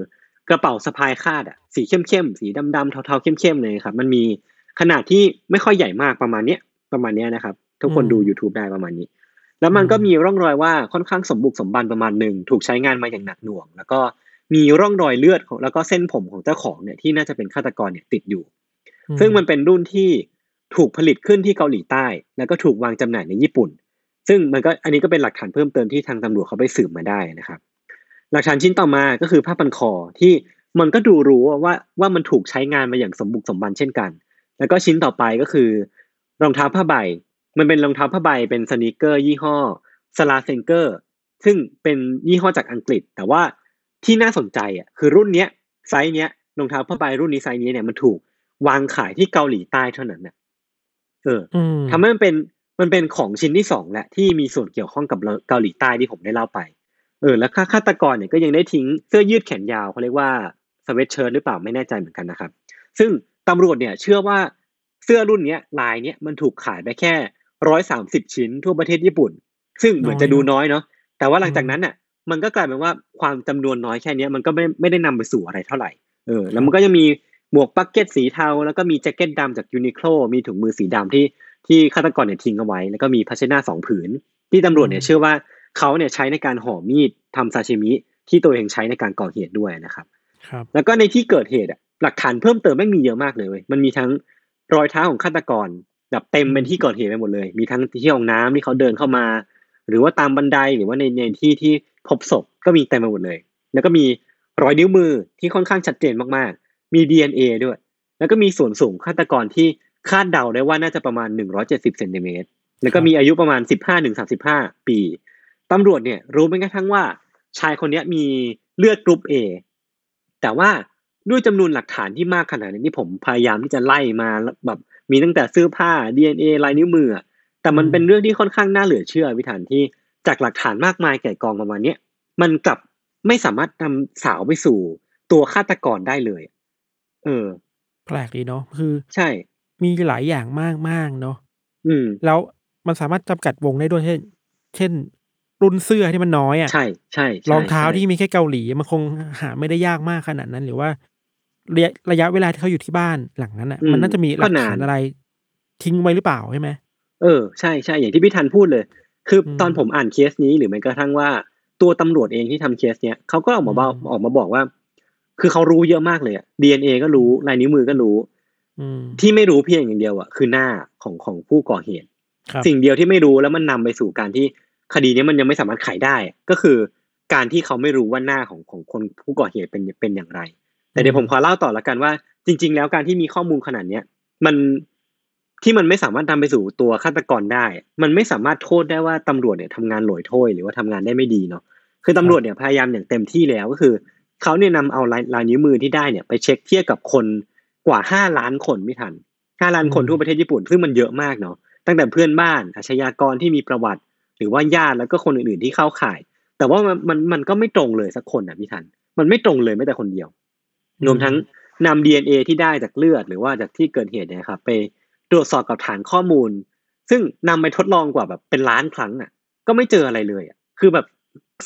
กระเป๋าสะพายคาดอะสีเข้มๆสีดำๆเทาๆเข้มๆเลยครับ มันมีขนาดที่ไม่ค่อยใหญ่มากประมาณเนี้ยประมาณเนี้ยนะครับ ทุกคนอืมดู YouTube ได้ประมาณนี้ แล้วมันอืมก็มีร่องรอยว่าค่อนข้างสมบุกสมบันประมาณหนึ่งถูกใช้งานมาอย่างหนักหน่วง แล้วก็มีร่องรอยเลือดของแล้วก็เส้นผมของเจ้าของเนี่ยที่น่าจะเป็นฆาตกรเนี่ยติดอยู่อืซึ่งมันเป็นรุ่นที่ถูกผลิตขึ้นที่เกาหลีใต้ แล้วก็ถูกวางจำหน่ายในญี่ปุ่น ซึ่งมันก็อันนี้ก็เป็นหลักฐานเพิ่มเติมที่ทางตำรวจเขาไปสืบมาได้นะครับ หลักฐานชิ้นต่อมาก็คือผ้าพันคอที่มันก็ดูรู้ว่าว่ามันถูกใช้งานมาอย่างสมบุกสมบันเช่นกัน แล้วก็ชิ้นต่อไปก็คือ รองเท้าผ้าใบ มันเป็นรองเท้าผ้าใบเป็น sneaker ยี่ห้อ Slazenger ซึ่งเป็นยี่ห้อจากอังกฤษ แต่ว่าที่น่าสนใจอะคือรุ่นเนี้ยไซส์เนี้ยรองเท้าผ้าใบรุ่นนี้ไซส์นี้เนี่ยมันถูกวางขายที่เกาหลีใต้เท่านั้นน่ะเอออืมทำให้มันเป็นมันเป็นของชิ้นที่สองแหละที่มีส่วนเกี่ยวข้องกับเกาหลีใต้ที่ผมได้เล่าไป เออ แล้วฆาตกรเนี่ยก็ยังได้ทิ้งเสื้อยืดแขนยาวเขาเรียกว่าสเวตเชิ้ตหรือเปล่าไม่แน่ใจเหมือนกันนะครับ ซึ่งตำรวจเนี่ยเชื่อว่าเสื้อรุ่นเนี้ยลายเนี้ยมันถูกขายไปแค่ ร้อยสามสิบชิ้นทั่วประเทศญี่ปุ่น ซึ่งเหมือนจะน้อยดูเนอะน้อยเนาะแต่ว่าหลังจากอืมนั้นน่ะมันก็กลายเป็นว่าความจำนวนน้อยแค่เนี้ยมันก็ไม่ไม่ได้นำไปสู่อะไรเท่าไหร่เออแล้วมันก็ยังมีหมวกบักเก็ตสีเทา แล้วก็มีแจ็คเก็ตดำจากยูนิโคลมีถุงมือสีดำที่ที่ฆาตกรเนี่ยทิ้งเอาไว้ แล้วก็มีภาชนะสองผืน ที่ตำรวจเนี่ยเชื่อว่าเขาเนี่ยใช้ในการห่อมีดทำซาชิมิที่ตัวเองใช้ในการก่อเหตุด้วยนะครับครับ แล้วก็ในที่เกิดเหตุอะหลักฐานเพิ่มเติมไม่งมีเยอะมากเลยเว้ยมันมีทั้งรอยเท้าของฆาตกร แบบเต็มเป็นที่เกิดเหตุไปหมดเลย มีทั้งที่ห้องน้ำที่เขาเดินเข้ามา หรือว่าตามบันไดหรือว่าในในที่ที่พบศพก็มีเต็มไปหมดเลย แล้วก็มีรอยนิ้วมือที่ค่อนข้างชัดเจนมากๆ มี DNA ด้วย แล้วก็มีส่วนสูงฆาตกรที่คาดเดาได้ว่าน่าจะประมาณ 170เซนติเมตร แล้วก็มีอายุประมาณ 15-35 ปี ตำรวจเนี่ยรู้แม้กระทั่งว่า ชายคนนี้มีเลือดกรุ๊ป A แต่ว่าด้วยจำนวนหลักฐานที่มากขนาดนี้ที่ผมพยายามที่จะไล่มาแบบ มีตั้งแต่เสื้อผ้า DNA ลายนิ้วมืออะแต่มันอืมเป็นเรื่องที่ค่อนข้างน่าเหลือเชื่อวิธานที่จากหลักฐานมากมายแก่กองประมาณเนี้ยมันกลับไม่สามารถนำสาวไปสู่ตัวฆาตกรได้เลย เออ แปลกดีเนาะคือใช่ มีหลายอย่างมากมากๆเนาะอืม แล้วมันสามารถจำกัดวงได้ด้วยเช่น เช่น รุ่นเสื้อที่มันน้อยอะใช่ใช่ใช่รองเท้าใช่ที่มีแค่เกาหลี มันคงหาไม่ได้ยากมากขนาดนั้น หรือว่า ระยะระยะเวลาที่เขาอยู่ที่บ้านหลังนั้นอะ มันน่าจะมีหลักฐานอะไร ทิ้งไว้หรือเปล่าใช่ไหมเออใช่ใช่อย่างที่พี่ทันพูดเลย คืออมตอนผมอ่านเคสนี้หรือแม้กระทั่งว่าตัวตำรวจเองที่ทำเคสเนี้ยเขาก็ออกมาบอกอืมออกมาบอกว่า คือเขารู้เยอะมากเลยอะ DNA ก็รู้ลายนิ้วมือก็รู้อืมที่ไม่รู้เพียงอย่างเดียวอะคือหน้าของของผู้ก่อเหตุครับสิ่งเดียวที่ไม่รู้แล้วมันนำไปสู่การที่คดีนี้มันยังไม่สามารถไขได้ ก็คือการที่เขาไม่รู้ว่าหน้าของของคนผู้ก่อเหตุเป็นเป็นอย่างไร แต่เดี๋ยวผมขอเล่าต่อละกันว่า จริง ๆ แล้วการที่มีข้อมูลขนาดเนี้ยมันที่มันไม่สามารถนำไปสู่ตัวฆาตกรได้ มันไม่สามารถโทษได้ว่าตำรวจเนี่ยทำงานหลอยโถ้วยหรือว่าทำงานได้ไม่ดีเนาะคือตำรวจเนี่ยพยายามอย่างเต็มที่แล้วก็คือเขาเนี่ยนำเอาลายลายนิ้วมือที่ได้เนี่ยไปเช็คเทียบกับคนกว่าห้าล้านคนไม่ทันห้าล้านคนอืมทั่วประเทศญี่ปุ่นซึ่งมันเยอะมากเนาะตั้งแต่เพื่อนบ้านอาชญากรที่มีประวัติ หรือว่าญาติแล้วก็คนอื่นๆที่เข้าข่าย แต่ว่ามันมันมันก็ไม่ตรงเลยสักคนอะพี่ทัน มันไม่ตรงเลยแม้แต่คนเดียว รวมทั้งนำ DNA ที่ได้จากเลือด หรือว่าจากที่เกิดเหตุเนี่ยครับไปตรวจสอบกับฐานข้อมูล ซึ่งนำไปทดลองกว่าแบบเป็นล้านครั้งอะ ก็ไม่เจออะไรเลยอะคือแบบ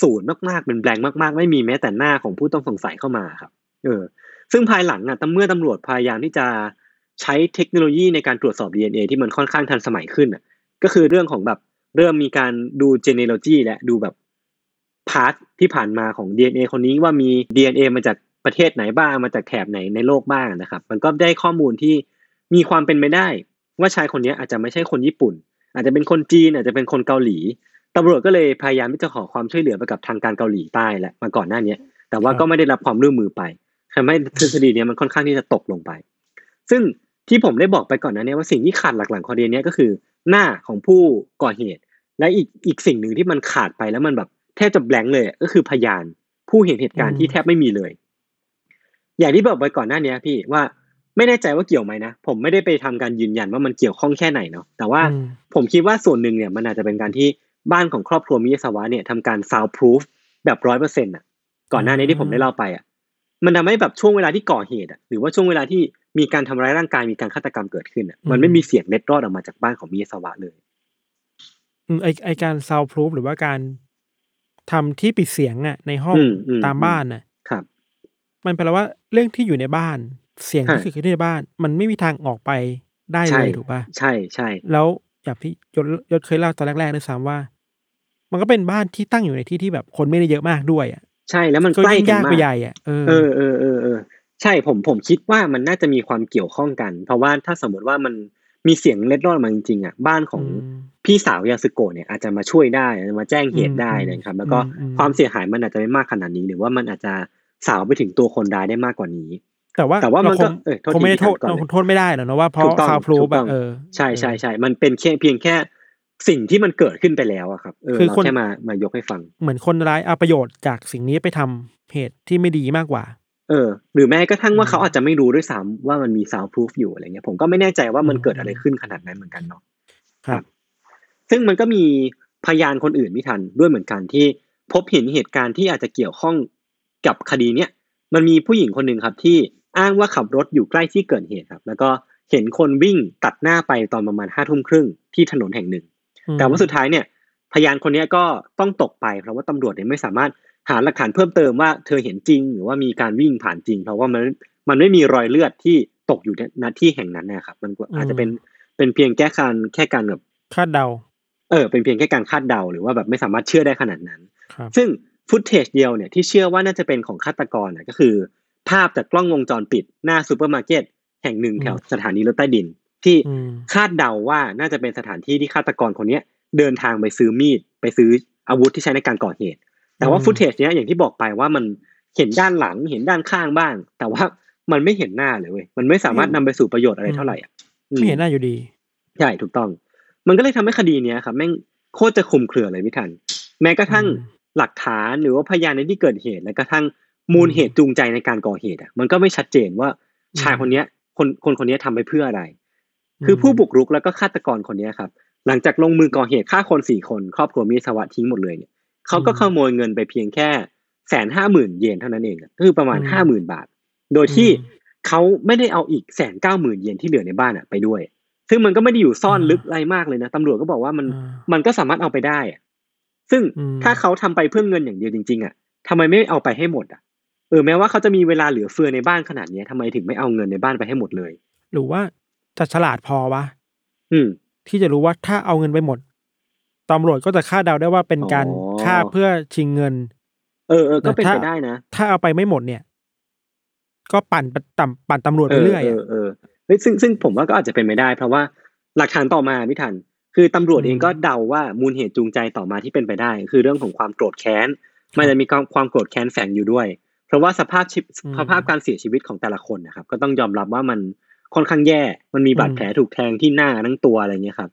ศูนย์มากๆเป็นแบงค์มากๆ ไม่มีแม้แต่หน้าของผู้ต้องสงสัยเข้ามาครับ เออ ซึ่งภายหลังอะตำเมื่อตำรวจพยายามที่จะใช้เทคโนโลยีในการตรวจสอบ DNA ที่มันค่อนข้างทันสมัยขึ้นอะ ก็คือเรื่องของแบบเริ่มมีการดู genealogy และดูแบบพาร์ทที่ผ่านมาของ DNA คนนี้ว่ามี DNA มาจาก ประเทศไหนบ้างมาจากแถบไหนในโลกบ้างนะครับ มันก็ได้ข้อมูลที่มีความเป็นไปได้ ว่าชายคนนี้อาจจะไม่ใช่คนญี่ปุ่น อาจจะเป็นคนจีนอาจจะเป็นคนเกาหลีตำรวจก็เลยพยายามที่จะขอความช่วยเหลือไปกับทางการเกาหลีใต้แหละมาก่อนหน้าเนี้ยแต่ว่าก็ไม่ได้รับความร่วมมือไปทำให้ทฤษฎีเนี้ยมันค่อนข้างที่จะตกลงไป ซึ่งที่ผมได้บอกไปก่อนน้านี้ว่าสิ่งที่ขาดหลักๆของคดีนี้ก็คือ หน้าของผู้ก่อเหตุ และอีกอีกสิ่งหนึ่งที่มันขาดไปแล้วมันแบบแทบจะแบงค์เลยก็คือพยานผู้เห็นเหตุการณ์ที่แทบไม่มีเลย อย่างที่บอกไปก่อนหน้านี้พี่ว่าไม่แน่ใจว่าเกี่ยวไหมนะผมไม่ได้ไปทำการยืนยันว่ามันเกี่ยวข้องแค่ไหนเนาะแต่ว่าอืมผมคิดว่าส่วนหนึ่งเนี่ยมันอาจจะเป็นการที่บ้านของครอบครัวมิยาสวะเนี่ยทำการ sound proof แบบร้อยเปอร์เซ็นต์อะก่อนหน้านี้ที่ผมได้เล่าไปอะมันทำให้แบบช่วงเวลาที่ก่อเหตุอะหรือว่าช่วงเวลาที่มีการทำร้ายร่างกายมีการฆาตกรรมเกิดขึ้นอะมันไม่มีเสียงเล็ดรอดออกมาจากบ้านของมิยาสวะเลยอืมไอไอการซาวพรูฟหรือว่าการทำที่ปิดเสียงอะในห้องอืมอืมตามบ้านน่ะครับ มันแปลว่าเรื่องที่อยู่ในบ้าน เสียงที่ใช่เกิดขึ้นในบ้าน มันไม่มีทางออกไปได้ใช่เลยถูกป่ะใช่ใช่แล้วอย่างที่ยศยศเคยเล่าตอนแรกๆด้วยซ้ำว่า มันก็เป็นบ้านที่ตั้งอยู่ในที่ที่แบบคนไม่ได้เยอะมากด้วยอะใช่แล้วมันก็ใกล้ยิ่งกันยากมาไปกใหญ่อะเออเออเออเออเออใช่ผมผมคิดว่ามันน่าจะมีความเกี่ยวข้องกัน เพราะว่าถ้าสมมติว่ามันมีเสียงเล็ดรอดออกมาจริงๆอะบ้านของมพี่สาวยาสึโกะเนี่ยอาจจะมาช่วยได้มาแจ้งเหตุได้อืมนะครับ แล้วก็อืมอืมความเสียหายมันอาจจะไม่มากขนาดนี้ หรือว่ามันอาจจะ สาวไปถึงตัวคนร้ายได้มากกว่านี้ แต่ว่าแต่ว่ามันเรคก็งเออโทษคงไม่ได้ทีโทษก่อนเลยเราคงโทษไม่ได้หรอกนะว่าเพราะถูกต้องซาวพรูถูฟกต้อะองเออใช่ใช่ใช่มันเป็นแค่เพียงแค่สิ่งที่มันเกิดขึ้นไปแล้วอะครับเออคือเราคนแค่มามายกให้ฟัง เหมือนคนร้ายเอาประโยชน์จากสิ่งนี้ไปทำเหตุที่ไม่ดีมากกว่า เออ หรือแม้กระทั่งว่าอืมเขาอาจจะไม่รู้ด้วยซ้ำว่ามันมี sound proof อยู่อะไรเงี้ยผมก็ไม่แน่ใจว่ามันอืมเกิดอะไรขึ้นขนาดนั้นเหมือนกันเนาะครับ ซึ่งมันก็มีพยานคนอื่นไม่ทันด้วยเหมือนกันที่พบเห็นเหตุการณ์ที่อาจจะเกี่ยวข้อง กับคดีเนี้ยมันมีผู้หญิงคนหนึ่งครับที่อ้างว่าขับรถอยู่ใกล้ที่เกิดเหตุครับ แล้วก็เห็นคนวิ่งตัดหน้าไปตอนประมาณห้าทุ่มครึ่งที่ถนนแห่งหนึ่ง แต่ว่าสุดท้ายเนี่ยพพยานคนนี้ก็ต้องตกไป เพราะว่าตำรวจเนี่ยไม่สามารถหาหลักฐานเพิ่มเติมว่าเธอเห็นจริง หรือว่ามีการวิ่งผ่านจริง เพราะว่ามันมันไม่มีรอยเลือดที่ตกอยู่ณที่แห่งนั้นนะครับ มันอาจจะเป็นเป็นเพียงแค่การแค่การแบบคาดเดา เออ เป็นเพียงแค่การคาดเดาหรือว่าแบบไม่สามารถเชื่อได้ขนาดนั้นครับซึ่ง footage เดียวเนี่ยที่เชื่อว่าน่าจะเป็นของฆาตกรนะก็คือ ภาพจากกล้องวงจรปิดหน้าซูเปอร์มาร์เก็ตแห่งหนึ่งแถวสถานีรถใต้ดิน ที่คาดเดาว่าน่าจะเป็นสถานที่ที่ฆาตกรคนเนี้ยเดินทางไปซื้อมีดไปซื้ออาวุธที่ใช้ในการก่อเหตุ แต่ว่า footage เนี้ยอย่างที่บอกไปว่ามันเห็นด้านหลังเห็นด้านข้างบ้าง แต่ว่ามันไม่เห็นหน้าเลยเว้ยมันไม่สามารถนำไปสู่ประโยชน์อะไรเท่าไหร่อะไม่เห็นหน้าอยู่ดีใช่ถูกต้อง มันก็เลยทำให้คดีเนี้ยครับแม่งโคตรจะคุมเครือเลยพี่ทัน แม้กระทั่ง หลักฐานหรือว่าพยานในที่เกิดเหตุและกระทั่งมูลเหตุจูงใจในการก่อเหตุอะมันก็ไม่ชัดเจนว่าชายคนเนี้ย คนคนคนนี้ทำไปเพื่ออะไร คือผู้บุกรุกแล้วก็ฆาตกรคนนี้ครับ หลังจากลงมือก่อเหตุฆ่าคนสี่คนครอบครัวมีสวัสดิ์ทิ้งหมดเลยเนี่ยเขาก็ขโมยเงินไปเพียงแค่แสนห้าหมื่นเยนเท่านั้นเองก็คือประมาณห้าหมื่นบาท โดยที่เขาไม่ได้เอาอีกแสนเก้าหมื่นเยนที่เหลือในบ้านอะไปด้วย ซึ่งมันก็ไม่ได้อยู่ซ่อนลึกอะไรมากเลยนะตำรวจก็บอกว่ามันมันก็สามารถเอาไปได้อะ ซึ่งถ้าเขาทำไปเพื่อเงินอย่างเดียวจริง ๆ อะทำไมไม่เอาไปให้หมดอะเออแม้ว่าเขาจะมีเวลาเหลือเฟือในบ้านขนาดนี้ทำไมถึงไม่เอาเงินในบ้านไปให้หมดเลย หรือว่าจะฉลาดพอวะอืม ที่จะรู้ว่าถ้าเอาเงินไปหมดตำรวจก็จะคาดเดาได้ว่าเป็นการฆ่าเพื่อชิงเงิน เออเออก็เป็นไปได้นะ ถ้าเอาไปไม่หมดเนี่ย ก็ปั่นปั่นปั่นตำรวจไปเรื่อยเออเออเฮ้ยซึ่งซึ่งผมว่าก็อาจจะเป็นไม่ได้ เพราะว่าหลักฐานต่อมาพี่ทัน คือตำรวจเองก็เดาว่ามูลเหตุจูงใจต่อมาที่เป็นไปได้ คือเรื่องของความโกรธแค้นมันจะมีความโกรธแค้นแฝงอยู่ด้วย เพราะว่าสภาพชีสภาพการเสียชีวิตของแต่ละคนนะครับ ก็ต้องยอมรับว่ามันค่อนข้างแย่ มันมีบาดแผลถูกแทงที่หน้าทั้งตัวอะไรเงี้ยครับ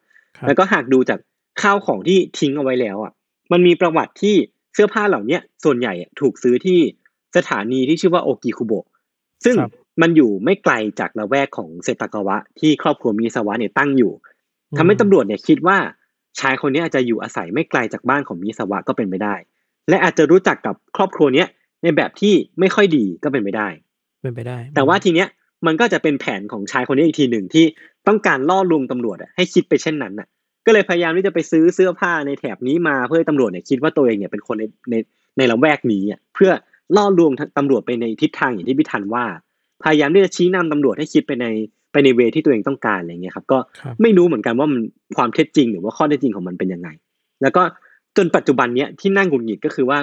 แล้วก็หากดูจากข้าวของที่ทิ้งเอาไว้แล้วอะ มันมีประวัติที่เสื้อผ้าเหล่าเนี้ยส่วนใหญ่ถูกซื้อที่สถานีที่ชื่อว่าโอกิคุโบะ ซึ่งมันอยู่ไม่ไกลจากละแวกของเซตากาวะที่ครอบครัวมีสวะเนี่ยตั้งอยู่ ทำให้ตำรวจเนี่ยคิดว่าชายคนนี้อาจจะอยู่อาศัยไม่ไกลจากบ้านของมีสวะก็เป็นไปได้ และอาจจะรู้จักกับครอบครัวเนี้ยในแบบที่ไม่ค่อยดีก็เป็นไปได้ เป็นไปได้ แต่ว่าทีเนี้ยมันก็จะเป็นแผนของชายคนนี้อีกทีหนึ่งที่ต้องการล่อลวงตำรวจให้คิดไปเช่นนั้นน่ะ ก็เลยพยายามที่จะไปซื้อเสื้อผ้าในแถบนี้มาเพื่อให้ตำรวจเนี่ยคิดว่าตัวเองเนี่ยเป็นคนในในในละแวกนี้อะเพื่อล่อลวงตำรวจไปในทิศทางอย่างที่พิธันว่า พยายามที่จะชี้นำตำรวจให้คิดไปใน ไปในเวที่ตัวเองต้องการอะไรเงี้ยครับก็ไม่รู้เหมือนกันว่ามันความเท็จจริง หรือว่าข้อเท็จจริงของมันเป็นยังไง แล้วก็จนปัจจุบันเนี้ยที่นั่งกุนหงิดก็คือว่า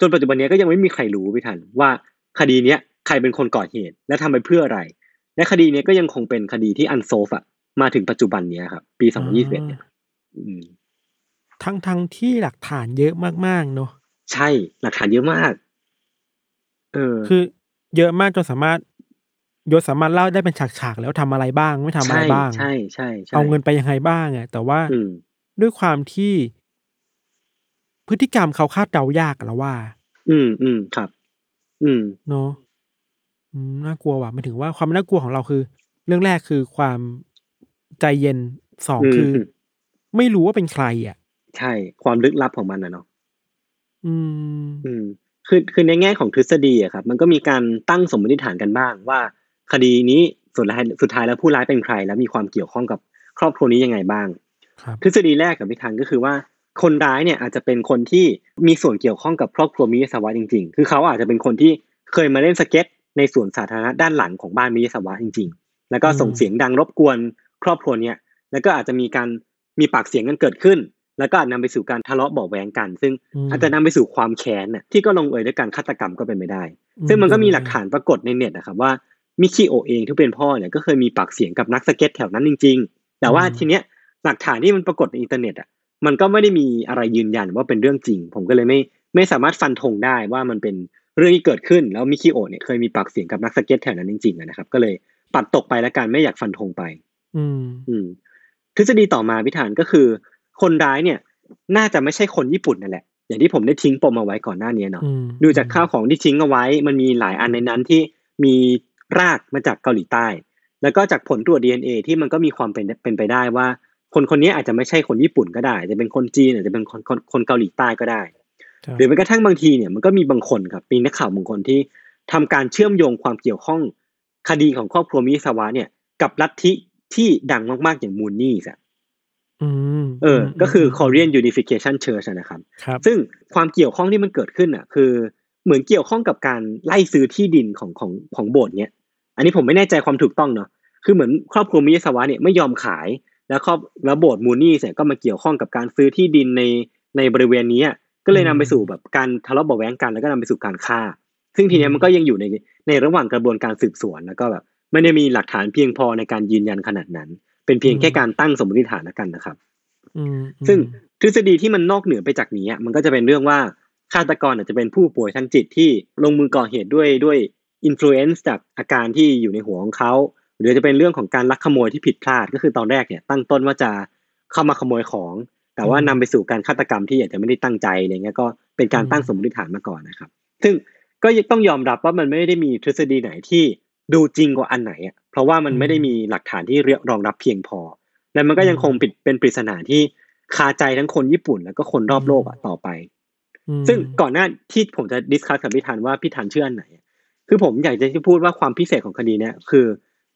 จนปัจจุบันนี้ก็ยังไม่มีใครรู้พิธันว่าคดีเนี้ยใครเป็นคนก่อเหตุ และทำไปเพื่ออะไร และคดีนี้ก็ยังคงเป็นคดีที่อันโซฟอะมาถึงปัจจุบันนี้ครับปีสองพันยี่สิบเอ็ดเนี่ยทั้งทั้งที่หลักฐานเยอะมากๆเนาะใช่หลักฐานเยอะมาก เออ คือ เยอะมากจนสามารถ ยศสามารถเล่าได้เป็นฉากๆแล้วทำอะไรบ้างไม่ทำอะไรบ้างใช่ใช่ใช่เอาเงินไปยังไงบ้างอะแต่ว่าด้วยความที่พฤติกรรมเขาคาดเดายากแล้วว่า อืมอืมครับ อืมเนาะน่ากลัวว่ะไม่ถึงว่าความน่ากลัวของเราคือ เรื่องแรกคือความใจเย็นสองคือ ไม่รู้ว่าเป็นใคร อะ ใช่ ความลึกลับของมันนะเนาะอืม อืมคือคือในแง่ของทฤษฎีอะครับ มันก็มีการตั้งสมมติฐานกันบ้างว่า คดีนี้สุดท้ายสุดท้ายแล้วผู้ร้ายเป็นใคร แล้วมีความเกี่ยวข้องกับครอบครัวนี้ยังไงบ้างทฤษฎีแรกกับพิธันก็คือว่าคนร้ายเนี่ยอาจจะเป็นคนที่มีส่วนเกี่ยวข้องกับครอบครัวมิยสวะจริง ๆ คือเขาอาจจะเป็นคนที่เคยมาเล่นสเก็ตในส่วนสาธารณะด้านหลังของบ้านมิยสวะจริง ๆ แล้วก็ส่งเสียงดังรบกวนครอบครัวเนี้ยแล้วก็อาจจะมีการมีปากเสียงกันเกิดขึ้น แล้วก็อาจนำไปสู่การทะเลาะเบาแหวงกัน ซึ่งอาจจะนำไปสู่ความแค้นน่ะที่ก็ลงเอยด้วยการฆาตกรรมก็เป็นไปได้ ซึ่งมันก็มีหลักฐานปรากฏในเน็ตนะครับว่า มิคิโอเองที่เป็นพ่อเนี่ยก็เคยมีปากเสียงกับนักสเก็ตแถวนั้นจริง ๆ แต่ว่าทีเนี้ยหลักฐานที่มันปรากฏในอินเทอร์เน็ตอะมันก็ไม่ได้มีอะไรยืนยันว่าเป็นเรื่องจริง ผมก็เลยไม่ไม่สามารถฟันธงได้ว่ามันเป็นเรื่องที่เกิดขึ้นแล้วมิคิโอเนี่ยเคยมีปากเสียงกับนักสเก็ตแถวนั้นจริงๆนะครับ ก็เลยปัดตกไปแล้วกันไม่อยากฟันธงไป อืม อืม ทฤษฎีต่อมาพิธานก็คือ คนร้ายเนี่ย น่าจะไม่ใช่คนญี่ปุ่นนั่นแหละ อย่างที่ผมได้ทิ้งปมเอาไว้ก่อนหน้านี้เนาะดูจากข้าวของที่ทิ้งเอาไว้ มันมีหลายอันในนั้นที่มี รากมาจากเกาหลีใต้ แล้วก็จากผลตรวจ DNA ที่มันก็มีความเป็นเป็นไปได้ว่า คนคนนี้อาจจะไม่ใช่คนญี่ปุ่นก็ได้ จะเป็นคนจีนอาจจะเป็นคนคนคนเกาหลีใต้ก็ได้ หรือแม้กระทั่งบางทีเนี่ยมันก็มีบางคนครับมีนักข่าวบางคนที่ทำการเชื่อมโยงความเกี่ยวข้องคดีของครอบครัวมิสวะเนี่ยกับลัทธิที่ดังมากๆอย่างมูนนี่สะอืมเออ ก็คือ Korean Unification Church อะนะครับครับ ซึ่งความเกี่ยวข้องที่มันเกิดขึ้นอะ คือเหมือนเกี่ยวข้องกับการไล่ซื้อที่ดินของของของโบสถ์เนี้ย อันนี้ผมไม่แน่ใจความถูกต้องเนาะคือเหมือนครอบครัวมิยสวะเนี่ยไม่ยอมขาย แล้วครอบแล้วโบสถ์มูนี่เนี่ยก็มาเกี่ยวข้องกับการซื้อที่ดินในในบริเวณนี้อะก็เลยนำไปสู่แบบการทะเลาะเบาะแว้งกันแล้วก็นำไปสู่การฆ่า ซึ่งทีเนี้ยมันก็ยังอยู่ในในระหว่างกระบวนการสืบสวนแล้วก็แบบไม่ได้มีหลักฐานเพียงพอในการยืนยันขนาดนั้น เป็นเพียงแค่การตั้งสมมติฐานแล้วกันนะครับอืมซึ่งทฤษฎีที่มันนอกเหนือไปจากนี้อะมันก็จะเป็นเรื่องว่าฆาตกรอาจจะเป็นผู้ป่วยทางจิตที่ลงมือก่อเหตุด้วยด้วย influence จากอาการที่อยู่ในหัวของเขาหรือจะเป็นเรื่องของการลักขโมยที่ผิดพลาดก็คือตอนแรกเนี่ยตั้งต้นว่าจะเข้ามาขโมยของ แต่ว่านำไปสู่การฆาตกรรมที่อาจจะไม่ได้ตั้งใจอะไรเงี้ยก็เป็นการตั้งสมมติฐานมาก่อนนะครับ ซึ่งก็ยังต้องยอมรับว่ามันไม่ได้มีทฤษฎีไหนที่ดูจริงกว่าอันไหนอะเพราะว่ามันไม่ได้มีหลักฐานที่รองรับเพียงพอ และมันก็ยังคงปิดเป็นปริศนาที่คาใจทั้งคนญี่ปุ่นแล้วก็คนรอบโลกอะต่อไปอืมซึ่งก่อนหน้าที่ผมจะดิสคัสกับพี่ธันว่าพี่ธันเชื่ออันไหนอะ คือผมอยากจะพูดว่าความพิเศษของคดีเนี้ยคือ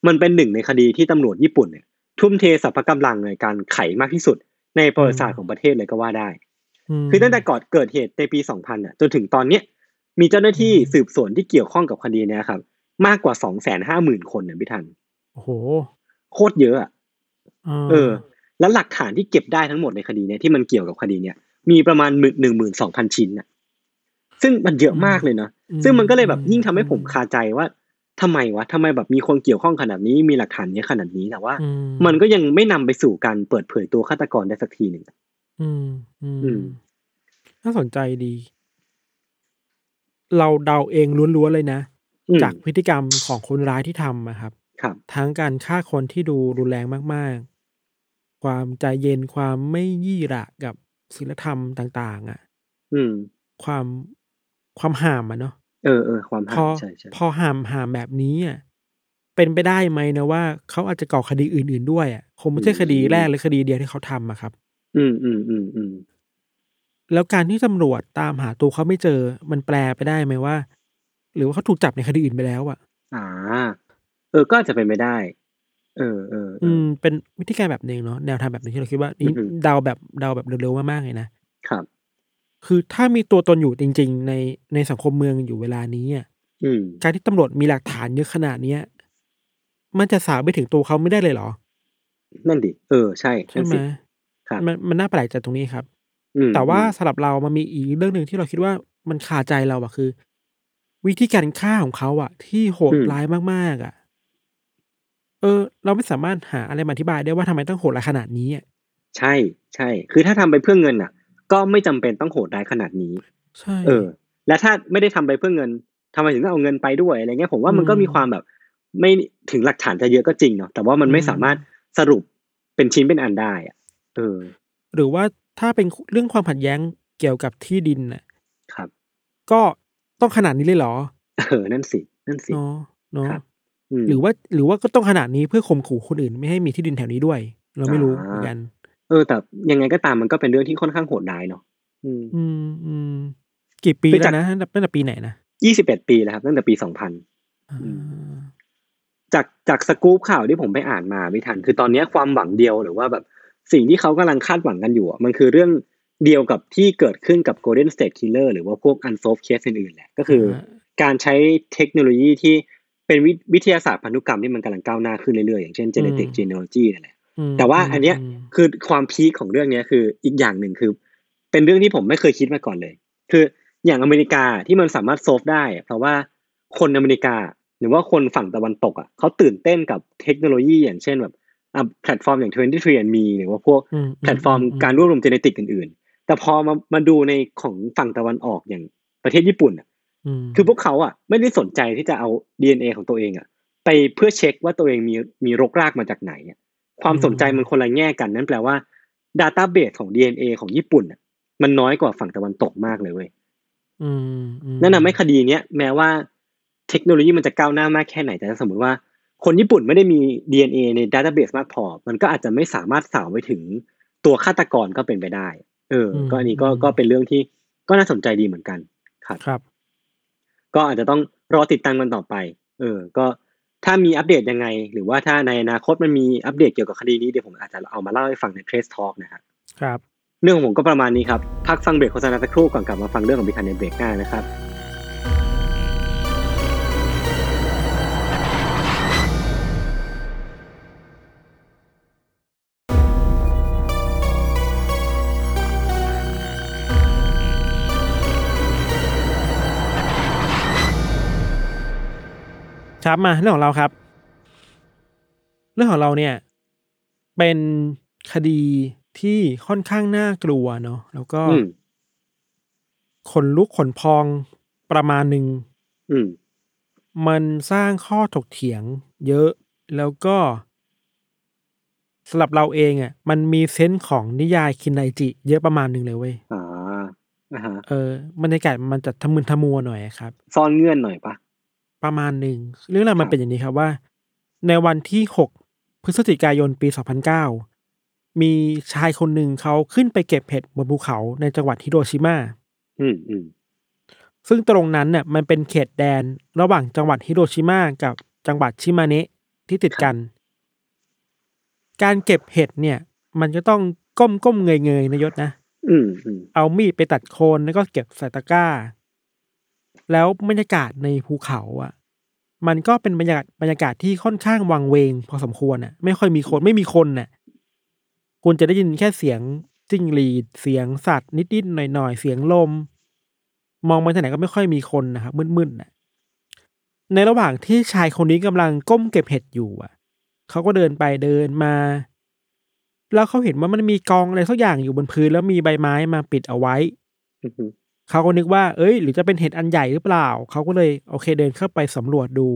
มันเป็นหนึ่งในคดีที่ตำรวจญี่ปุ่นเนี่ยทุ่มเทสรรพกำลังในการไขมากที่สุด ในประวัติศาสตร์ของประเทศเลยก็ว่าได้มคือตั้งแต่ก่อนเกิดเหตุในปี 2000อะจนถึงตอนเนี้ยมีเจ้าหน้าที่สืบสวนที่เกี่ยวข้องกับคดีเนี้ยครับ มากกว่า 250,000 คนเนี่ยพี่ทันโอ้โหโคตรเยอะอะาเออ แล้วหลักฐานที่เก็บได้ทั้งหมดในคดีเนี้ยที่มันเกี่ยวกับคดีเนี้ยมีประมาณหนึ่งหมื่นสองพันชิ้นน่ะ ซึ่งมันเยอะมากเลยเนาะ ซึ่งมันก็เลยแบบยิ่งทำให้ผมคาใจว่าทำไมวะทำไมแบบมีคนเกี่ยวข้องขนาดนี้มีหลักฐานเยอะขนาดนี้แต่ว่าอืมันก็ยังไม่นำไปสู่การเปิดเผยตัวฆาตกรได้สักทีหนึ่งอืม อืมอืมน่าสนใจดี เราเดาเองล้วนๆเลยนะอืมจากพฤติกรรมของคนร้ายที่ทำอะครับครับทั้งการฆ่าคนที่ดูรุนแรงมาก ๆ ความใจเย็นความไม่ยี่หระกับศีลธรรมต่าง ๆ อะ อืม ความ ความห่ามอะเนาะเออเออความพห่าอใช่ใช่พอห่ามห่ามแบบนี้อะเป็นไปได้ไหมนะว่าเขาอาจจะก่อคดีอื่น ๆ ด้วยอะคงไม่ใช่คดีแรกหรือคดีเดียวที่เขาทำอะครับ อืมอืมอืมอืมแล้วการที่ตำรวจตามหาตัวเขาไม่เจอ มันแปลไปได้ไหมว่า หรือว่าเขาถูกจับในคดีอื่นไปแล้วอะอ่า เออ ก็อาจจะเป็นไปได้ เออเออเออือ ม เป็นวิธีการแบบหนึ่งเนาะแนวทางแบบหนึงที่เราคิดว่านี่อือฮึเดาแบบเดาแบบเร็วๆมากๆเลยนะครับ คือถ้ามีตัวตนอยู่จริง ๆ ในในสังคมเมืองอยู่เวลานี้อะอืมการที่ตำรวจมีหลักฐานเยอะขนาดเนี้ย มันจะสาวไปถึงตัวเขาไม่ได้เลยเหรอ นั่นดิ เออ ใช่ใช่นั่นไหมสิครับมันมันน่าแปลกใจตรงนี้ครับอืมแต่ว่าอืมสำหรับเรามันมีอีกเรื่องหนึ่งที่เราคิดว่ามันคาใจเราอะคือ วิธีการฆ่าของเขาอะที่โหดร้ายมากๆอะเออ เราไม่สามารถหาอะไรมาอธิบายได้ว่าทำไมต้องโหดร้ายขนาดนี้อะใช่ใช่ คือถ้าทำไปเพื่อเงินอะ ก็ไม่จำเป็นต้องโหดร้ายขนาดนี้ใช่เออ และถ้าไม่ได้ทำไปเพื่อเงินทำไมถึงต้องเอาเงินไปด้วยอะไรเงี้ยผมว่ามันก็อืมมีความแบบ ไม่ถึงหลักฐานจะเยอะก็จริงเนาะแต่ว่ามันไม่อืมสามารถสรุปเป็นชิ้นเป็นอันได้อะเออ หรือว่าถ้าเป็นเรื่องความขัดแย้งเกี่ยวกับที่ดินน่ะครับ ก็ต้องขนาดนี้เลยเหรอ เออ นั่นสิ นั่นสิเนาะเนาะครับมหรือว่าหรือว่าก็ต้องขนาดนี้เพื่อข่มขู่คนอื่น ไม่ให้มีที่ดินแถวนี้ด้วย เราไม่รู้อ่าเหมือนกันเออแต่ยังไงก็ตามมันก็เป็นเรื่องที่ค่อนข้างโหดร้ายเนาะอืมอืมอืมกี่ปีคือแล้จากวนะตั้งแต่ปีไหนนะยี่สิบเอ็ดปีแล้วครับตั้งแต่ปีสองพันอ่าอืมจากจากสกู๊ปข่าวที่ผมไปอ่านมาไม่ทัน คือตอนเนี้ยความหวังเดียวหรือว่าแบบสิ่งที่เขากำลังคาดหวังกันอยู่อะมันคือเรื่องเดียวกับที่เกิดขึ้นกับ Golden State Killer หรือว่าพวก unsolved case อื่นๆแหละก็คืออการใช้เทคโนโลยีที่เป็นวิวิทยาศาสตร์พันธุกรรมที่มันกำลังก้าวหน้าขึ้นเรื่อยๆ อย่างเช่น genetic genealogy นั่นแหละอืม แต่ว่าอันเนี้ยมคือความพีคของเรื่องเนี้ยคืออีกอย่างหนึ่งคือ เป็นเรื่องที่ผมไม่เคยคิดมาก่อนเลย คืออย่างอเมริกาที่มันสามารถ solve ได้อะเพราะว่าคนอเมริกาหรือว่าคนฝั่งตะวันตกอะเขาตื่นเต้นกับเทคโนโลยี อย่างเช่นแบบอะแพลตฟอร์มอย่าง 23andMe หรือว่าพวกอืมแพลตฟอร์มการรวบรวม genetic อื่นๆ แต่พอมามาดูในของฝั่งตะวันออกอย่างประเทศญี่ปุ่นอะมคือพวกเขาอะไม่ได้สนใจที่จะเอา DNA ของตัวเองอะไปเพื่อเช็คว่าตัวเองมีมีรกรากมาจากไหนอะ ความสนใจมันคนละแง่กันนั่นแปลว่า Database ของ DNA ของญี่ปุ่นอะมันน้อยกว่าฝั่งตะวันตกมากเลยเว้ยอืมอืมนั่นทำให้คดีเนี้ยแม้ว่าเทคโนโลยีมันจะก้าวหน้ามากแค่ไหนแต่ถ้าสมมติว่า คนญี่ปุ่นไม่ได้มี DNA ใน Database มากพอ มันก็อาจจะไม่สามารถสาวไปถึงตัวฆาตกรก็เป็นไปได้ เออ ก็อันนี้ก็ก็เป็นเรื่องที่ก็น่าสนใจดีเหมือนกันครับครับ ก็อาจจะต้องรอติดตามกันต่อไป เออ ก็ ถ้ามีอัปเดตยังไง หรือว่าถ้าในอนาคตมันมีอัปเดตเกี่ยวกับคดีนี้เดี๋ยวผมอาจจะเอามาเล่าให้ฟังใน Trace Talk นะครับครับ เรื่องของผมก็ประมาณนี้ครับ พักฟังเบรกโฆษณาสักครู่ก่อนกลับมาฟังเรื่องของพิธันในเบรกหน้านะครับ ครับมาเรื่องของเราครับ เรื่องของเราเนี่ย เป็นคดีที่ค่อนข้างน่ากลัวเนาะแล้วก็อืมขนลุกขนพองประมาณหนึ่งอืมมันสร้างข้อถกเถียง เยอะแล้วก็สำหรับเราเองอะ มันมีเซนส์ของนิยายคินไนจิ เยอะประมาณหนึ่งเลยเว้ยอ่าอ่าฮะเออบรรยากาศมันจะทะมึนทะมัวหน่อยครับ ซ่อนเงื่อนหน่อยปะ ประมาณหนึ่งเรื่องราวมัครันบเป็นอย่างนี้ครับว่า ในวันที่6พฤศจิกายนปี2009มีชายคนหนึ่งเขาขึ้นไปเก็บเห็ดบนภูเขาในจังหวัดฮิโรชิมาอืมอืมซึ่งตรงนั้นเนี่ยมันเป็นเขตแดนระหว่างจังหวัดฮิโรชิมากับจังหวัดชิมาเนะที่ติดกัน การเก็บเห็ดเนี่ย มันก็ต้องก้มก้มเงยเงยๆนะยศนะอืมอืมเอามีดไปตัดโคนแล้วก็เก็บใส่ตะกร้า แล้วบรรยากาศในภูเขาอะ มันก็เป็นบรรยากาศบรรยากาศที่ค่อนข้างวังเวง พอสมควรอะ ไม่ค่อยมีคนไม่มีคนน่ะคุณจะได้ยินแค่เสียงจิ้งหรีดเสียงสัตว์นิดๆหน่อยๆเสียงลม มองไปทางไหนก็ไม่ค่อยมีคนนะครับมืดๆน่ะในระหว่างที่ชายคนนี้กำลังก้มเก็บเห็ดอยู่อะเขาก็เดินไปเดินมา แล้วเขาเห็นว่ามันมีกองอะไรสักอย่างอยู่บนพื้นแล้วมีใบไม้มาปิดเอาไว้อื เขาก็นึกว่า เอ้ย หรือจะเป็นเห็ดอันใหญ่หรือเปล่า เขาก็เลยโอเคเดินเข้าไปสำรวจดู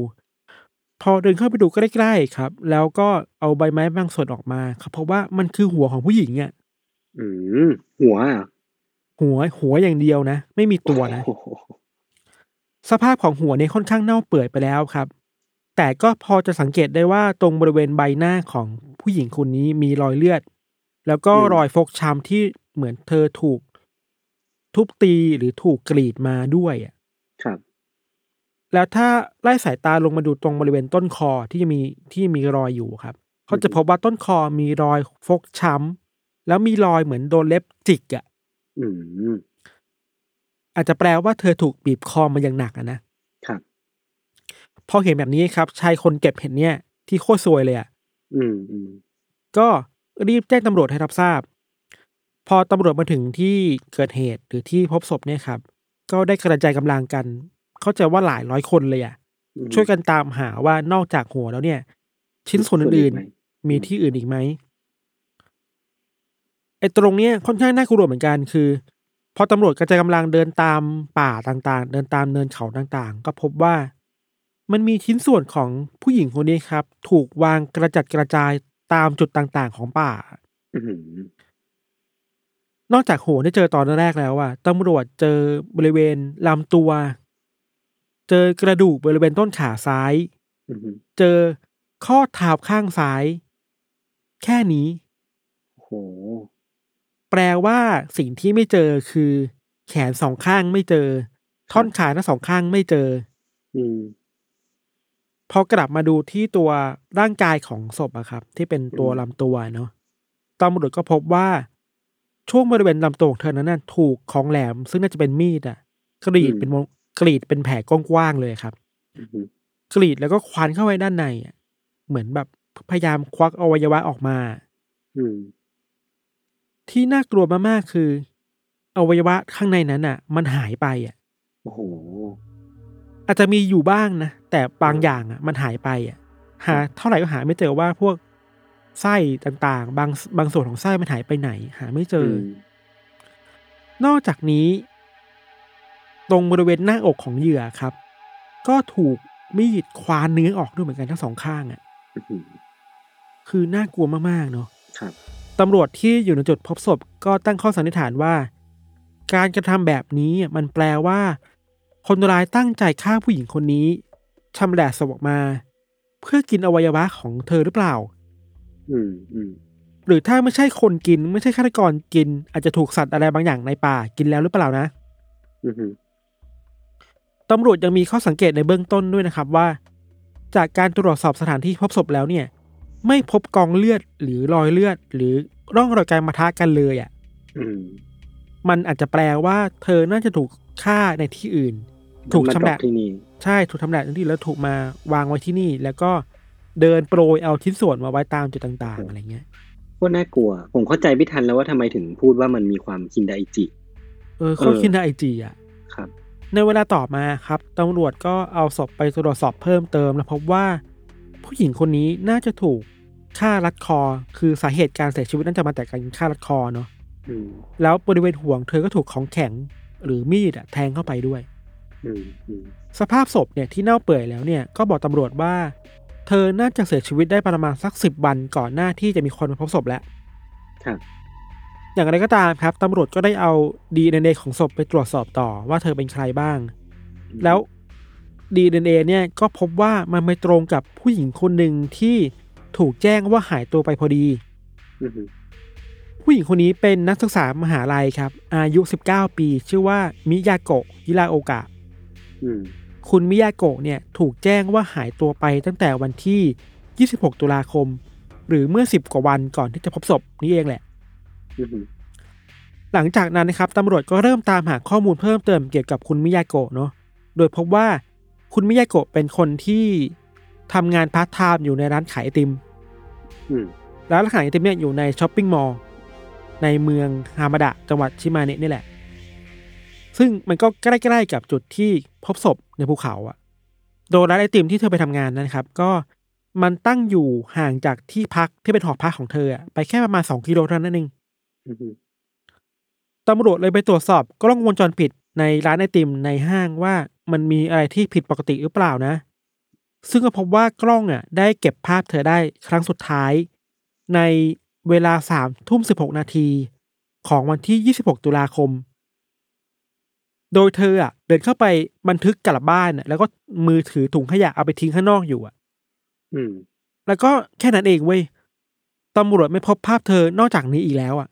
พอเดินเข้าไปดูใกล้ๆครับ แล้วก็เอาใบไม้บางส่วนออกมาครับเพราะว่ามันคือหัวของผู้หญิงอะอืมหัวอะหัวหัวอย่างเดียวนะ ไม่มีตัวนะโอ้โหสภาพของหัวเนี่ยค่อนข้างเน่าเปื่อยไปแล้วครับ แต่ก็พอจะสังเกตได้ว่าตรงบริเวณใบหน้าของผู้หญิงคนนี้มีรอยเลือด แล้วก็รอยฟกช้ำที่เหมือนเธอถูก ทุบตีหรือถูกกรีดมาด้วยอะครับ แล้วถ้าไล่สายตาลงมาดูตรงบริเวณต้นคอที่มีที่มีรอยอยู่ครับเขาจะพบว่าต้นคอมีรอยฟกช้ำแล้วมีรอยเหมือนโดนเล็บจิกอะอืมอาจจะแปลว่าเธอถูกบีบคอมาอย่างหนักอะนะครับพอเห็นแบบนี้ครับ ชายคนเก็บเห็ดเนี่ย ที่โคตรซวยเลยอะ่ะอืมอืมก็รีบแจ้งตำรวจให้รับทราบ พอตำรวจมาถึงที่เกิดเหตุหรือที่พบศพเนี่ยครับ ก็ได้กระจายกำลังกัน เข้าใจว่าหลายร้อยคนเลยอะ่ะอืมช่วยกันตามหาว่านอกจากหัวแล้วเนี่ย ชิ้นส่วนอื่นไหมๆมีที่อื่นอีกไหมไอ้ตรงเนี้ยค่อนข้างน่ากลัวเหมือนกันคือ พอตำรวจกระจายกำลังเดินตามป่าต่างๆ เดินตามเนินเขาต่างๆ ก็พบว่า มันมีชิ้นส่วนของผู้หญิงคนนี้ครับ ถูกวางกระจัดกระจายตามจุดต่างๆ ของป่าอืม นอกจากหัวที่เจอตอนแรกแล้วอะตำรวจเจอบริเวณลำตัว เจอกระดูกบริเวณต้นขาซ้ายอืมเจอข้อเท้าข้างซ้าย แค่นี้โอ้โหแปลว่าสิ่งที่ไม่เจอคือ แขนสองข้างไม่เจอ ท่อนขาทั้งสองข้างไม่เจอ อืมพอกลับมาดูที่ตัวร่างกายของศพอะครับ ที่เป็นตัวอืมลำตัวเนาะตำรวจก็พบว่า ช่วงบริเวณลำตัวของเธอนั้นน่ะถูกของแหลม ซึ่งน่าจะเป็นมีดอะกรีดเป็นวงกรีดเป็นแผลกว้างๆเลยครับอืมกรีดแล้วก็ควันเข้าไปด้านในอะเหมือนแบบพยายามควักอวัยวะออกมาอืมที่น่ากลัวมากๆคือ อวัยวะข้างในนั้นอะ มันหายไปอะโอ้โหอาจจะมีอยู่บ้างนะแต่บางอย่างอะ มันหายไปอะ หา เท่าไหร่ก็หาไม่เจอว่าพวก ไส้ต่างๆ บางบางส่วนของไส้มันหายไปไหน หาไม่เจออนอกจากนี้ ตรงบริเวณหน้าอกของเหยื่อครับ ก็ถูกมีดควานเนื้อออกด้วยเหมือนกันทั้งสองข้างอะอืมคือน่ากลัวมากๆเนาะครับตำรวจที่อยู่ในจุดพบศพก็ตั้งข้อสันนิษฐานว่า การกระทำแบบนี้มันแปลว่า คนร้ายตั้งใจฆ่าผู้หญิงคนนี้ชำแหละศพออกมา เพื่อกินอวัยวะของเธอหรือเปล่า อืมอืมหรือถ้าไม่ใช่คนกิน ไม่ใช่ฆาตกรกิน อาจจะถูกสัตว์อะไรบางอย่างในป่ากินแล้วหรือเปล่านะอืมตำรวจยังมีข้อสังเกตในเบื้องต้นด้วยนะครับว่า จากการตรวจสอบสถานที่พบศพแล้วเนี่ย ไม่พบกองเลือดหรือรอยเลือด หรือร่องรอยการมาทะกันเลยอะ่ะอืมมันอาจจะแปลว่า เธอน่าจะถูกฆ่าในที่อื่น ถูกมาชำดรแหอละปที่นี่ใช่ถูกทำแหละในที่แล้วถูกมาวางไว้ที่นี่ แล้วก็ เดินโปรยเอาชิ้นส่วนมาไว้ตามจุดต่างๆ อะไรเงี้ยโคตรน่ากลัว ผมเข้าใจพี่ทันแล้วว่าทำไมถึงพูดว่ามันมีความคินไดจิ เออเขาคินไดไอจีอะครับ ในเวลาต่อมาครับตำรวจก็เอาศพไปตรวจสอบเพิ่มเติม แล้วพบว่า ผู้หญิงคนนี้น่าจะถูกฆ่ารัดคอ คือสาเหตุการเสียชีวิตน่าจะมาจากการฆ่ารัดคอเนาะอืมแล้วบริเวณห่วงเธอก็ถูกของแข็งหรือมีดอะแทงเข้าไปด้วยอืมอืมสภาพศพเนี่ยที่เน่าเปื่อยแล้วเนี่ยก็บอกตำรวจว่า เธอน่าจะเสียชีวิตได้ประมาณสักสิบวันก่อนหน้าที่จะมีคนมาพบศพแล้ว ครับ อย่างไรก็ตามครับตำรวจก็ได้เอา DNA ของศพไปตรวจสอบต่อว่าเธอเป็นใครบ้าง แล้ว DNA เนี่ยก็พบว่ามันไปตรงกับผู้หญิงคนหนึ่งที่ถูกแจ้งว่าหายตัวไปพอดี อืมผู้หญิงคนนี้เป็นนักศึกษามหาลัยครับ อายุ 19 ปี ชื่อว่ามิยาโกะฮิราโอกะ อืม คุณมิยาโกะเนี่ยถูกแจ้งว่าหายตัวไปตั้งแต่วันที่ 26 ตุลาคม หรือเมื่อ 10 กว่าวันก่อนที่จะพบศพนี่เองแหละอืมหลังจากนั้นนะครับตำรวจก็เริ่มตามหาข้อมูลเพิ่มเติมเกี่ยวกับคุณมิยาโกะเนาะโดยพบว่าคุณมิยาโกะเป็นคนที่ทำงานพาร์ทไทม์อยู่ในร้านขายไอติมอืมร้านขายไอติมเนี่ยอยู่ใน shopping mall ในเมืองฮามาดะจังหวัดชิมาเนะนี่แหละ ซึ่งมันก็ใกล้ๆกับจุดที่พบศพในภูเขาอะโดยร้านไอติมที่เธอไปทำงานนั้นครับ ก็มันตั้งอยู่ห่างจากที่พักที่เป็นหอพักของเธออะไปแค่ประมาณสองกิโลเท่านั้นเองอืมตำรวจเลยไปตรวจสอบกล้องวงจรปิดในร้านไอติมในห้างว่ามันมีอะไรที่ผิดปกติหรือเปล่านะ ซึ่งก็พบว่ากล้องอะ ได้เก็บภาพเธอได้ครั้งสุดท้าย ในเวลาสามทุ่มสิบหกนาทีของวันที่ยี่สิบหกตุลาคม โดยเธออะเดินเข้าไปบันทึกกลับบ้านอะแล้วก็มือถือถุงขยะเอาไปทิ้งข้างนอกอยู่อะ อืม แล้วก็แค่นั้นเองเว้ยตำรวจไม่พบภาพเธอนอกจากนี้อีกแล้วอะ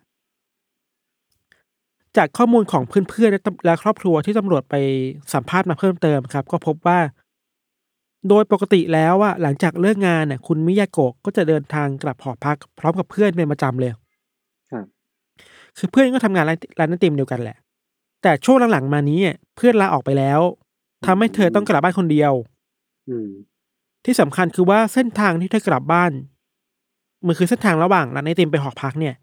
จากข้อมูลของเพื่อนๆและตำและครอบครัวที่ตำรวจไปสัมภาษณ์มาเพิ่มเติมครับ ก็พบว่า โดยปกติแล้วอะหลังจากเลิกงานน่ะคุณมิยาโกะก็จะเดินทางกลับหอพัก พร้อมกับเพื่อนเป็นประจำเลยครับคือเพื่อนก็ทำงานร้านร้านไอติมเดียวกันแหละ แต่ช่วงหลังๆมานี้อะเพื่อนลาออกไปแล้วทำให้เธอต้องกลับบ้านคนเดียว อืมที่สำคัญคือว่าเส้นทางที่เธอกลับบ้านมันคือเส้นทางระหว่างร้านไอติมไปหอพักเนี่ย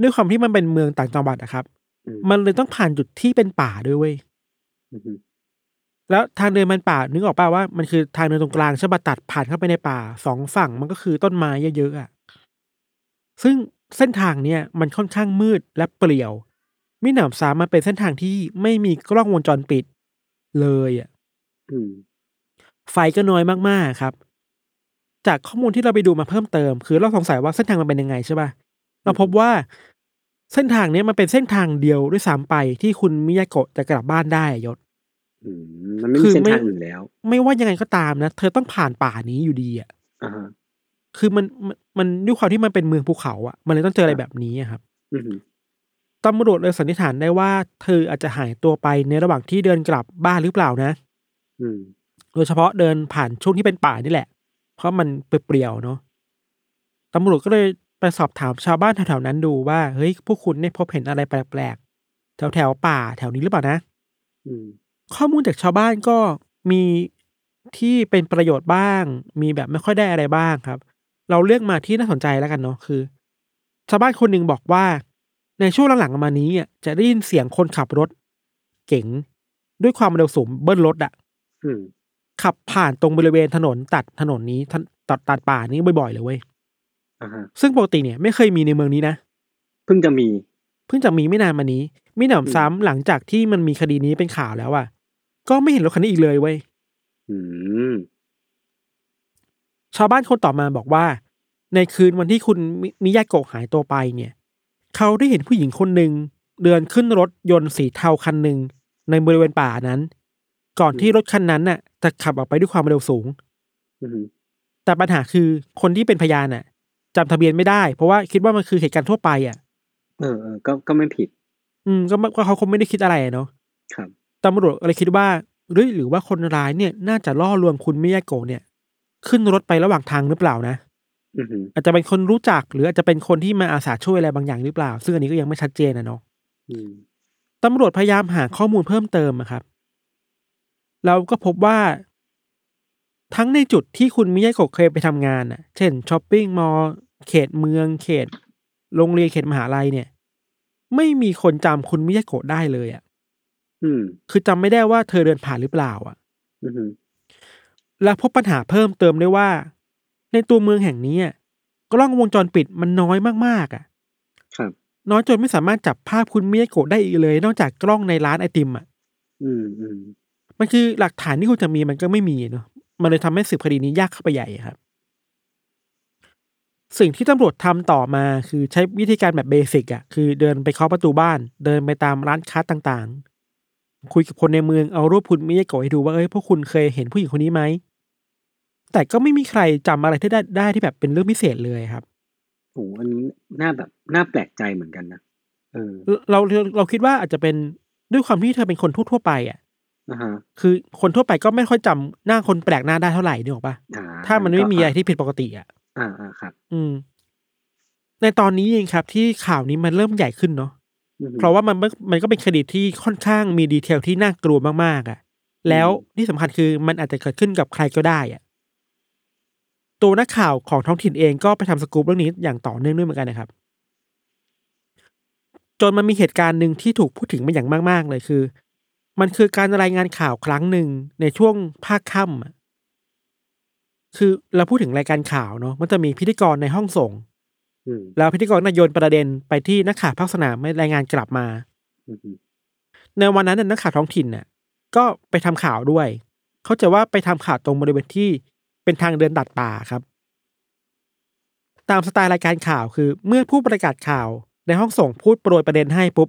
ด้วยความที่มันเป็นเมืองต่างจังหวัดนะครับอืมมันเลยต้องผ่านจุดที่เป็นป่าด้วยเว้ยอืมแล้วทางเดินมันป่านึกออกป่าว่ามันคือทางเดินตรงกลางใช่ปะตัดผ่านเข้าไปในป่าสองฝั่งมันก็คือต้นไม้เยอะๆอะซึ่งเส้นทางเนี่ยมันค่อนข้างมืดและเปลี่ยว มิหนำซ้ำมันเป็นเส้นทางที่ไม่มีกล้องวงจรปิดเลยอะอืมไฟก็น้อยมากๆครับ จากข้อมูลที่เราไปดูมาเพิ่มเติม คือเราสงสัยว่าเส้นทางมันเป็นยังไงใช่ป่ะเราพบว่าเส้นทางเนี้ยมันเป็นเส้นทางเดียวด้วยซ้ำไปที่คุณมิยาโกะจะกลับบ้านได้อะยศอืมมันไม่คืมีอเส้นไม่ทางอื่นแล้ว ไม่ว่ายังไงก็ตามนะ เธอต้องผ่านป่านี้อยู่ดีอะอ่าฮะคือมันมันมันด้วยความที่มันเป็นเมืองภูเขาอะ มันเลยต้องเจออะไรแบบนี้อะครับอืม ตำรวจเลยสันนิษฐานได้ว่าเธออาจจะหายตัวไปในระหว่างที่เดินกลับบ้านหรือเปล่านะอืมโดยเฉพาะเดินผ่านช่วงที่เป็นป่านี่แหละ เพราะมันเปรี่ยวๆเนาะตำรวจก็เลยไปสอบถามชาวบ้านแถวๆนั้นดูว่าเฮ้ยพวกคุณได้พบเห็นอะไรแปลกๆแถวๆป่าแถวนี้หรือเปล่านะอืมข้อมูลจากชาวบ้านก็มีที่เป็นประโยชน์บ้าง มีแบบไม่ค่อยได้อะไรบ้างครับ เราเลือกมาที่น่าสนใจแล้วกันเนาะคือ ชาวบ้านคนหนึ่งบอกว่า ในช่วงหลังๆมานี้อะจะได้ยินเสียงคนขับรถ เก๋งด้วยความเร็วสูงเบิ้ลรถอะอืมขับผ่านตรงบริเวณถนนตัดถนนนี้ทันตัดตัดป่านี้บ่อยๆเลยเว้ยอ่าฮะซึ่งปกติเนี่ยไม่เคยมีในเมืองนี้นะเพิ่งจะมี เพิ่งจะมีไม่นานมานี้มิหนำซ้ำหลังจากที่มันมีคดีนี้เป็นข่าวแล้วอะ ก็ไม่เห็นรถคันนี้อีกเลยเว้ยอืมชาวบ้านคนต่อมาบอกว่า ในคืนวันที่คุณมิมิยาโกะหายตัวไปเนี่ย เขาได้เห็นผู้หญิงคนหนึ่งเดินขึ้นรถยนต์สีเทาคันหนึ่งในบริเวณป่านั้น ก่อนที่รถคันนั้นน่ะ จะขับออกไปด้วยความเร็วสูงอืมแต่ปัญหาคือคนที่เป็นพยานน่ะจำทะเบียนไม่ได้ เพราะว่าคิดว่ามันคือเหตุการณ์ทั่วไปอะ เออเออก็ก็ไม่ผิด อืม ก็ไม่ก็เขาคงไม่ได้คิดอะไรอะเนาะครับตำรวจเลยคิดว่าหรือหรือว่าคนร้ายเนี่ย น่าจะล่อลวงคุณมิยาโกะเนี่ย ขึ้นรถไประหว่างทางหรือเปล่านะ อือหืออาจจะเป็นคนรู้จักหรืออาจจะเป็นคนที่มาอาสาช่วยอะไรบางอย่างหรือเปล่า ซึ่งอันนี้ก็ยังไม่ชัดเจนนะเนาะอืมตำรวจพยายามหาข้อมูลเพิ่มเติมอะครับ เราก็พบว่า ทั้งในจุดที่คุณมิยาโกะเคยไปทำงานอะ เช่นช้อปปิ้งมอลล์เขตเมือง เขต โรงเรียนเขตมหาลัยเนี่ย ไม่มีคนจำคุณมิยาโกะได้เลยอะอืมคือจำไม่ได้ว่าเธอเดินผ่านหรือเปล่า อะอือหือและพบปัญหาเพิ่มเติมได้ว่า ในตัวเมืองแห่งนี้อะกล้องวงจรปิดมันน้อยมากๆอะครับน้อยจนไม่สามารถจับภาพคุณมิยาโกะได้อีกเลย นอกจากกล้องในร้านไอติมอะ อืมอืมมันคือหลักฐานที่คุณจะมีมันก็ไม่มีเนาะมันเลยทำให้สืบคดีนี้ยากเข้าไปใหญ่ครับ สิ่งที่ตำรวจทำต่อมาคือใช้วิธีการแบบเบสิกอะคือเดินไปเคาะประตูบ้าน เดินไปตามร้านค้าต่างๆ คุยกับคนในเมืองเอารูปคุณมิยาโกะให้ดูว่าเอ้ยพวกคุณเคยเห็นผู้หญิงคนนี้ไหม แต่ก็ไม่มีใครจำอะไรที่ได้ได้ที่แบบเป็นเรื่องพิเศษเลยครับโอ้อันนี้น่าแบบน่าแปลกใจเหมือนกันนะเออเราเราเราคิดว่าอาจจะเป็นด้วยความที่เธอเป็นคนทั่วๆไปอะอ่าฮะคือคนทั่วไปก็ไม่ค่อยจำหน้าคนแปลกหน้าได้เท่าไหร่นึกออกปะอ่าถ้ามันไม่มีอะไรที่ผิดปกติอะอ่าอ่าครับ อืม ในตอนนี้เองครับ ที่ข่าวนี้มันเริ่มใหญ่ขึ้นเนาะอือหือเพราะว่ามันมันมันก็เป็นคดีที่ค่อนข้างมีดีเทลที่น่ากลัวมากๆอะ่ะ แล้วที่สำคัญคือมันอาจจะเกิดขึ้นกับใครก็ได้อะ่ะ ตัวนักข่าวของท้องถิ่นเองก็ไปทำสกู๊ปเรื่องนี้อย่างต่อเนื่องด้วยเหมือนกันนะครับ จนมันมีเหตุการณ์หนึ่งที่ถูกพูดถึงมาอย่างมาก ๆ เลยคือ มันคือการรายงานข่าวครั้งหนึ่งในช่วงภาคค่ำอะคือเราพูดถึงรายการข่าวเนาะมันจะมีพิธีกรในห้องส่งอืมแล้วพิธีกรนายโยนประเด็นไปที่นักข่าวภาคสนามไม่รายงานกลับมาอือหือในวันนั้นน่ะนักข่าวท้องถิ่นน่ะ ก็ไปทำข่าวด้วย เขาใจะว่าไปทำข่าวตรงบริเวณที่ เป็นทางเดินตัดป่าครับ ตามสไตล์รายการข่าวคือ เมื่อผู้ประกาศข่าวในห้องส่งพูดโปรยประเด็นให้ปุ๊บ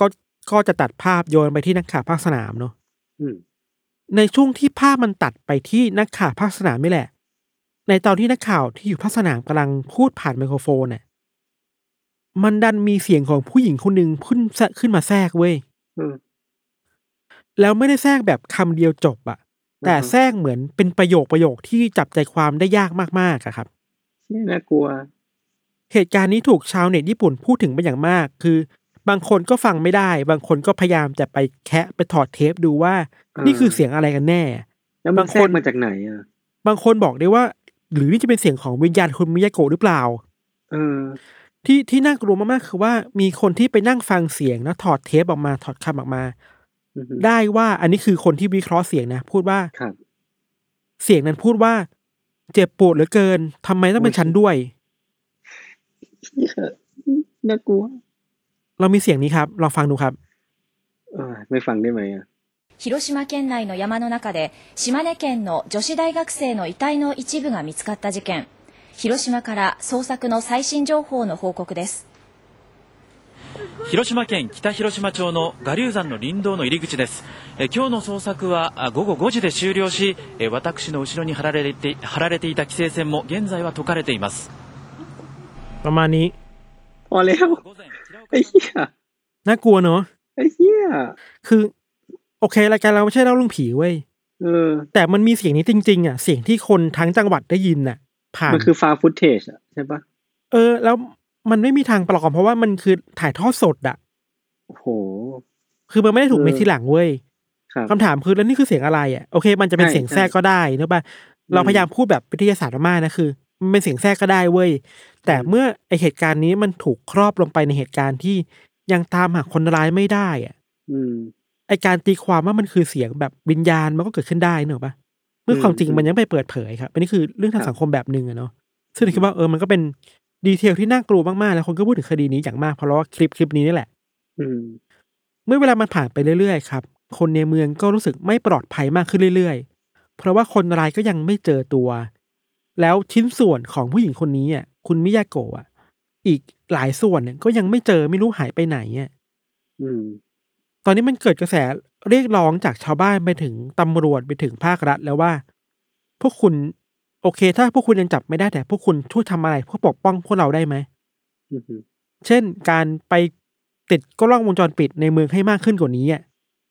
ก็ก็จะตัดภาพโยนไปที่นักข่าวภาคสนามเนาะอืมในช่วงที่ภาพมันตัดไปที่นักข่าวภาคสนามนี่แหละ ในตอนที่นักข่าวที่อยู่ภาคสนามกำลังพูดผ่านไมโครโฟนน่ะมันดันมีเสียงของผู้หญิงคนหนึ่งขึ้นแทรกขึ้นมาแทรกเว้ยอืมแล้วไม่ได้แทรกแบบคำเดียวจบอะ แต่อือฮะแทรกเหมือนเป็นประโยคประโยคที่จับใจความได้ยากมากๆอะครับนี่น่ากลัว เหตุการณ์นี้ถูกชาวเน็ตญี่ปุ่นพูดถึงเป็นอย่างมาก คือบางคนก็ฟังไม่ได้ บางคนก็พยายามจะไปแคะไปถอดเทปดูว่าอ่านี่นี่คือเสียงอะไรกันแน่ แล้วมันบางแทรคกนมาจากไหนอะ บางคนบอกได้ว่า หรือนี่จะเป็นเสียงของวิญญาณคุณมิยาโกะหรือเปล่า เออ ที่ที่น่ากลัวมากๆคือว่ามีคนที่ไปนั่งฟังเสียงแล้วถอดเทปออกมาถอดคำออกมาอือหือ ได้ว่าอันนี้คือคนที่วิเคราะห์เสียงนะ พูดว่า ครับ เสียงนั้นพูดว่า เจ็บปวดเหลือเกินทำไมต้องเป็นฉันด้วย น่ากลัว เรามีเสียงนี้ครับลองฟังดูครับ เออไม่ฟังได้ไหมอ่ะ 広島県内の山の中で島根県の女子大学生の遺体の一部が見つかった事件広島から捜索の最新情報の報告です 広島県北広島町の我流山の林道の入り口ですえ今日の捜索はあ午後5時で終了しえ私の後ろに張られて張られていた規制線も現在は解かれています ประมาณนี้ พอแล้ว 午前平岡 ไอ้เหี้ย น่ากลัวเนอะ ไอ้เหี้ย คือ โอเครายการเราไม่ใช่เล่าเรื่องผีเว้ย เออ แต่มันมีเสียงนี้จริง ๆ อ่ะ เสียงที่คนทั้งจังหวัดได้ยินน่ะ ผ่าน มันคือฟาฟุตเทจอ่ะใช่ปะ เออ แล้ว มันไม่มีทางปลอมเพราะว่ามันคือถ่ายทอดสดอะโอ้โห คือมันไม่ได้ถูกเออเมคทีหลังเว้ยครับคำถามคือแล้วนี่คือเสียงอะไรอะโอเค มันจะเป็นใช่เสียงแทรกก็ได้เนอะป่ะเราอืมพยายามพูดแบบวิทยาศาสตร์มากๆนะคือ มันเป็นเสียงแทรกก็ได้เว้ยแต่อืมเมื่อไอเหตุการณ์นี้มันถูกครอบลงไปในเหตุการณ์ที่ยังตามหาคนร้ายไม่ได้อะอืมไอการตีความว่ามันคือเสียงแบบวิญญาณมันก็เกิดขึ้นได้เนอะปะเมื่ออืมความจริงอืมมันยังไม่เปิดเผยครับอันนี้คือเรื่องทางครับสังคมแบบหนึ่งอะเนาะซึ่งเราคิดว่าเออมันก็เป็น ดีเทลที่น่ากลัวมากๆ แล้วคนก็พูดถึงคดีนี้อย่างมาก เพราะว่าคลิปคลิปนี้นี่แหละอืมเมื่อเวลามันผ่านไปเรื่อยๆครับ คนในเมืองก็รู้สึกไม่ปลอดภัยมากขึ้นเรื่อยๆ เพราะว่าคนร้ายก็ยังไม่เจอตัว แล้วชิ้นส่วนของผู้หญิงคนนี้อะคุณมิยาโกะอะอีกหลายส่วนเนี่ยก็ยังไม่เจอไม่รู้หายไปไหนอะอืมตอนนี้มันเกิดกระแสเรียกร้องจากชาวบ้านไปถึงตำรวจไปถึงภาครัฐแล้วว่า พวกคุณ โอเค ถ้าพวกคุณยังจับไม่ได้แต่พวกคุณช่วยทำอะไรเพื่อปกป้องพวกเราได้ไหมอืมเช่นการไปติดกล้องวงจรปิดในเมืองให้มากขึ้นกว่านี้อะ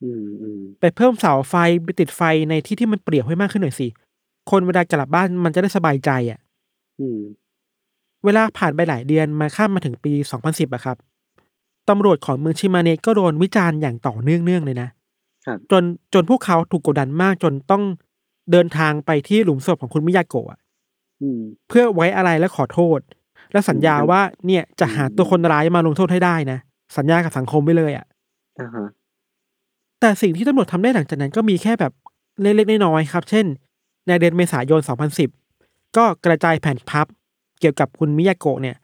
อืมอืมไปเพิ่มเสาไฟไปติดไฟในที่ที่มันเปลี่ยวให้มากขึ้นหน่อยสิคนเวลากลับบ้านมันจะได้สบายใจอะอืมเวลาผ่านไปหลายเดือนมาข้ามมาถึงปี2010อะครับตำรวจของเมืองชิมาเนะก็โดนวิจารณ์อย่างต่อเนื่องๆเลยนะครับจนจนพวกเขาถูกกดดันมากจนต้อง เดินทางไปที่หลุมศพของคุณมิยาโกะอะอืมเพื่อไว้อะไรและขอโทษ และสัญญาว่าเนี่ยจะหาตัวคนร้ายมาลงโทษให้ได้นะ สัญญากับสังคมไว้เลยอะอ่าฮะแต่สิ่งที่ตำรวจทำได้หลังจากนั้นก็มีแค่แบบเล็กๆน้อยๆครับ เช่น ในเดือนเมษายน 2010 ก็กระจายแผ่นพับ เกี่ยวกับคุณมิยาโกะเนี่ย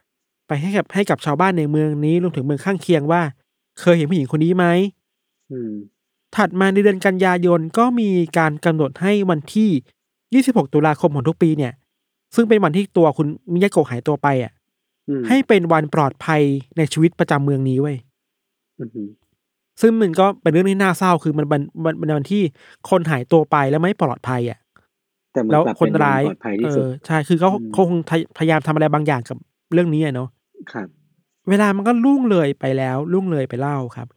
ไปให้กับให้กับชาวบ้านในเมืองนี้รวมถึงเมืองข้างเคียงว่า เคยเห็นผู้หญิงคนนี้ไหมอืม ถัดมาในเดือนกันยายนก็มีการกำหนดให้วันที่ 26 ตุลาคมของทุกปีเนี่ย ซึ่งเป็นวันที่ตัวคุณมิยาโกะหายตัวไปอะอืมให้เป็นวันปลอดภัยในชีวิตประจำเมืองนี้เว้ยอืมซึ่งมันก็เป็นเรื่องที่น่าเศร้าคือมันเป็นมันเป็นวันที่คนหายตัวไปแล้วไม่ปลอดภัยอะแต่มันแล้วกลับคนเป็นร้ายปลอดภัยเอที่สุดอใช่คือเขาอืมเขาคงพยายามทำอะไรบางอย่างกับเรื่องนี้อะเนาะครับ เวลามันก็ล่วงเลยไปแล้วล่วงเลยไปเล่าครับ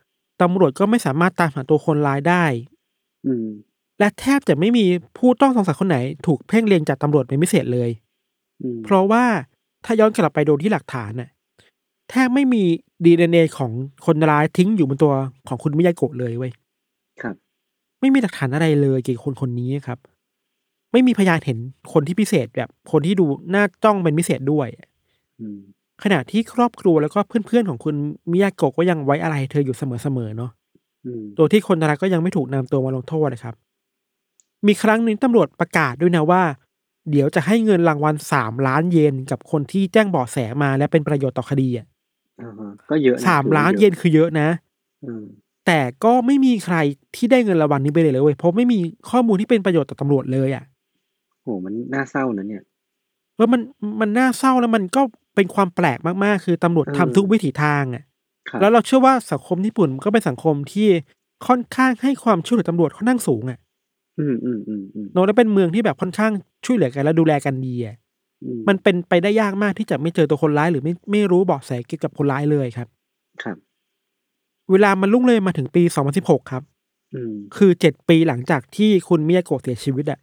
ตำรวจก็ไม่สามารถตามหาตัวคนร้ายได้ อืม และแทบจะไม่มีผู้ต้องสงสัยคนไหนถูกเพ่งเล็งจากตำรวจเป็นพิเศษเลย อืมเพราะว่าถ้าย้อนกลับไปดูที่หลักฐานน่ะแทบไม่มีดีเอ็นเอของคนร้ายทิ้งอยู่บนตัวของคุณมิยาโกะเลยเว้ย ครับ ไม่มีหลักฐานอะไรเลยเกี่ยวกับคนคนนี้ครับ ไม่มีพยานเห็นคนที่พิเศษแบบคนที่ดูน่าจ้องเป็นพิเศษด้วย อืม ขณะที่ครอบครัวแล้วก็เพื่อนๆของคุณมิยาโกะก็ยังไว้อะไรเธออยู่เสมอๆเนาะอืมโดยที่คนร้ายก็ยังไม่ถูกนำตัวมาลงโทษนะครับ มีครั้งหนึ่งตำรวจประกาศด้วยนะว่า เดี๋ยวจะให้เงินรางวัลสามล้านเยนกับคนที่แจ้งเบาะแสมาและเป็นประโยชน์ต่อคดีอะอ่าฮะก็เยอะะสามถือว่ล้านอะเยนคือเยอะนะอืมแต่ก็ไม่มีใครที่ได้เงินรางวัลนี้ไปเลยเลยเว้ยเพราะไม่มีข้อมูลที่เป็นประโยชน์ต่อตำรวจเลยอะโหมันน่าเศร้านะเนี่ย แล้วมันมันน่าเศร้าแล้วมันก็เป็นความแปลกมากๆ คือตำรวจเออทำทุกวิถีทางอะครับแล้วเราเชื่อว่าสังคมญี่ปุ่นก็เป็นสังคมที่ค่อนข้างให้ความช่วยเหลือตำรวจค่อนข้างสูงอะอืมอืมอืมอืมโนแล้วเป็นเมืองที่แบบค่อนข้างช่วยเหลือกันและดูแลกันดีอะอืมันเป็นไปได้ยากมากที่จะไม่เจอตัวคนร้ายหรือไม่ไม่รู้เบาะแสเกี่ยวกับคนร้ายเลยครับ ครับ เวลามันลุ่งเลยมาถึงปี2016ครับอืมคือเจ็ดปีหลังจากที่คุณมิยาโกะเสียชีวิตอะ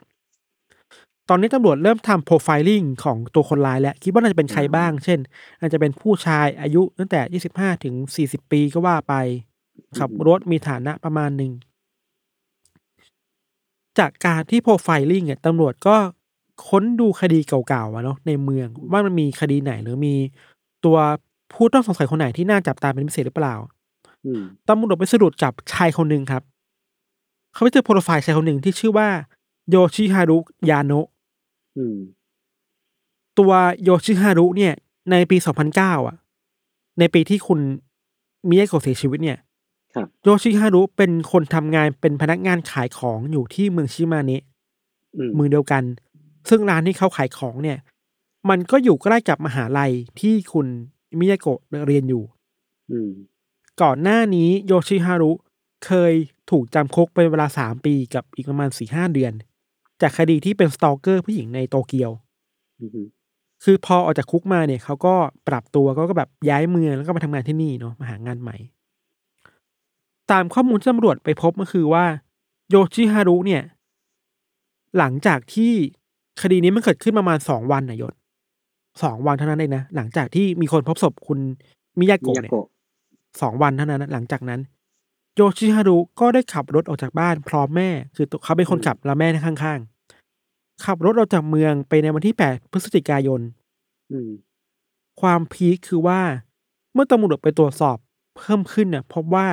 ตอนนี้ตำรวจเริ่มทำโปรไฟลิ่งของตัวคนร้ายแล้ว คิดว่าน่าจะเป็นใครบ้าง เช่น อาจจะเป็นผู้ชายอายุตั้งแต่25ถึง40ปีก็ว่าไป ขับรถมีฐานะประมาณหนึ่ง จากการที่โปรไฟลิ่งเนี่ยตำรวจก็ค้นดูคดีเก่าๆอะเนาะในเมือง ว่ามันมีคดีไหนหรือมีตัวผู้ต้องสงสัยคนไหนที่น่าจับตามเป็นพิเศษหรือเปล่าอืมตำรวจไปสะดุดจับชายคนหนึ่งครับ เขาไปเจอโปรไฟล์ชายคนหนึ่งที่ชื่อว่าโยชิฮารุยาโนะอืม ตัวโยชิฮารุเนี่ย ในปี2009อะ ในปีที่คุณมิยาโกะเสียชีวิตเนี่ยครับโยชิฮารุเป็นคนทำงานเป็นพนักงานขายของอยู่ที่เมืองชิมาเนะอืมเมืองเดียวกัน ซึ่งร้านที่เขาขายของเนี่ย มันก็อยู่ใกล้กับมหาลัยที่คุณมิยาโกะเรียนอยู่อืมก่อนหน้านี้โยชิฮารุเคยถูกจำคุกเป็นเวลาสามปีกับอีกประมาณสี่ห้าเดือน จากคดีที่เป็นสตอเกอร์ผู้หญิงในโตเกียวอืมคือพอออกจากคุกมาเนี่ยเขาก็ปรับตัวก็แบบย้ายเมืองแล้วก็มาทำงานที่นี่เนาะมาหางานใหม่ ตามข้อมูลที่ตำรวจไปพบก็คือว่า โยชิฮารุเนี่ย หลังจากที่คดีนี้มันเกิดขึ้นประมาณสองวันนะยศสองวันเท่านั้นเองนะหลังจากที่มีคนพบศพคุณมิยามิโกะยาเนี่ยโกะสองวันเท่านั้นนะหลังจากนั้น โยชิฮารุก็ได้ขับรถออกจากบ้านพร้อมแม่ คือตัวเขาเป็นคนขับแล้วแม่นั่งข้างๆ ขับรถออกจากเมืองไปในวันที่8พฤศจิกายนอืมความพีคคือว่า เมื่อตำรวจไปตรวจสอบเพิ่มขึ้นเนี่ยพบว่า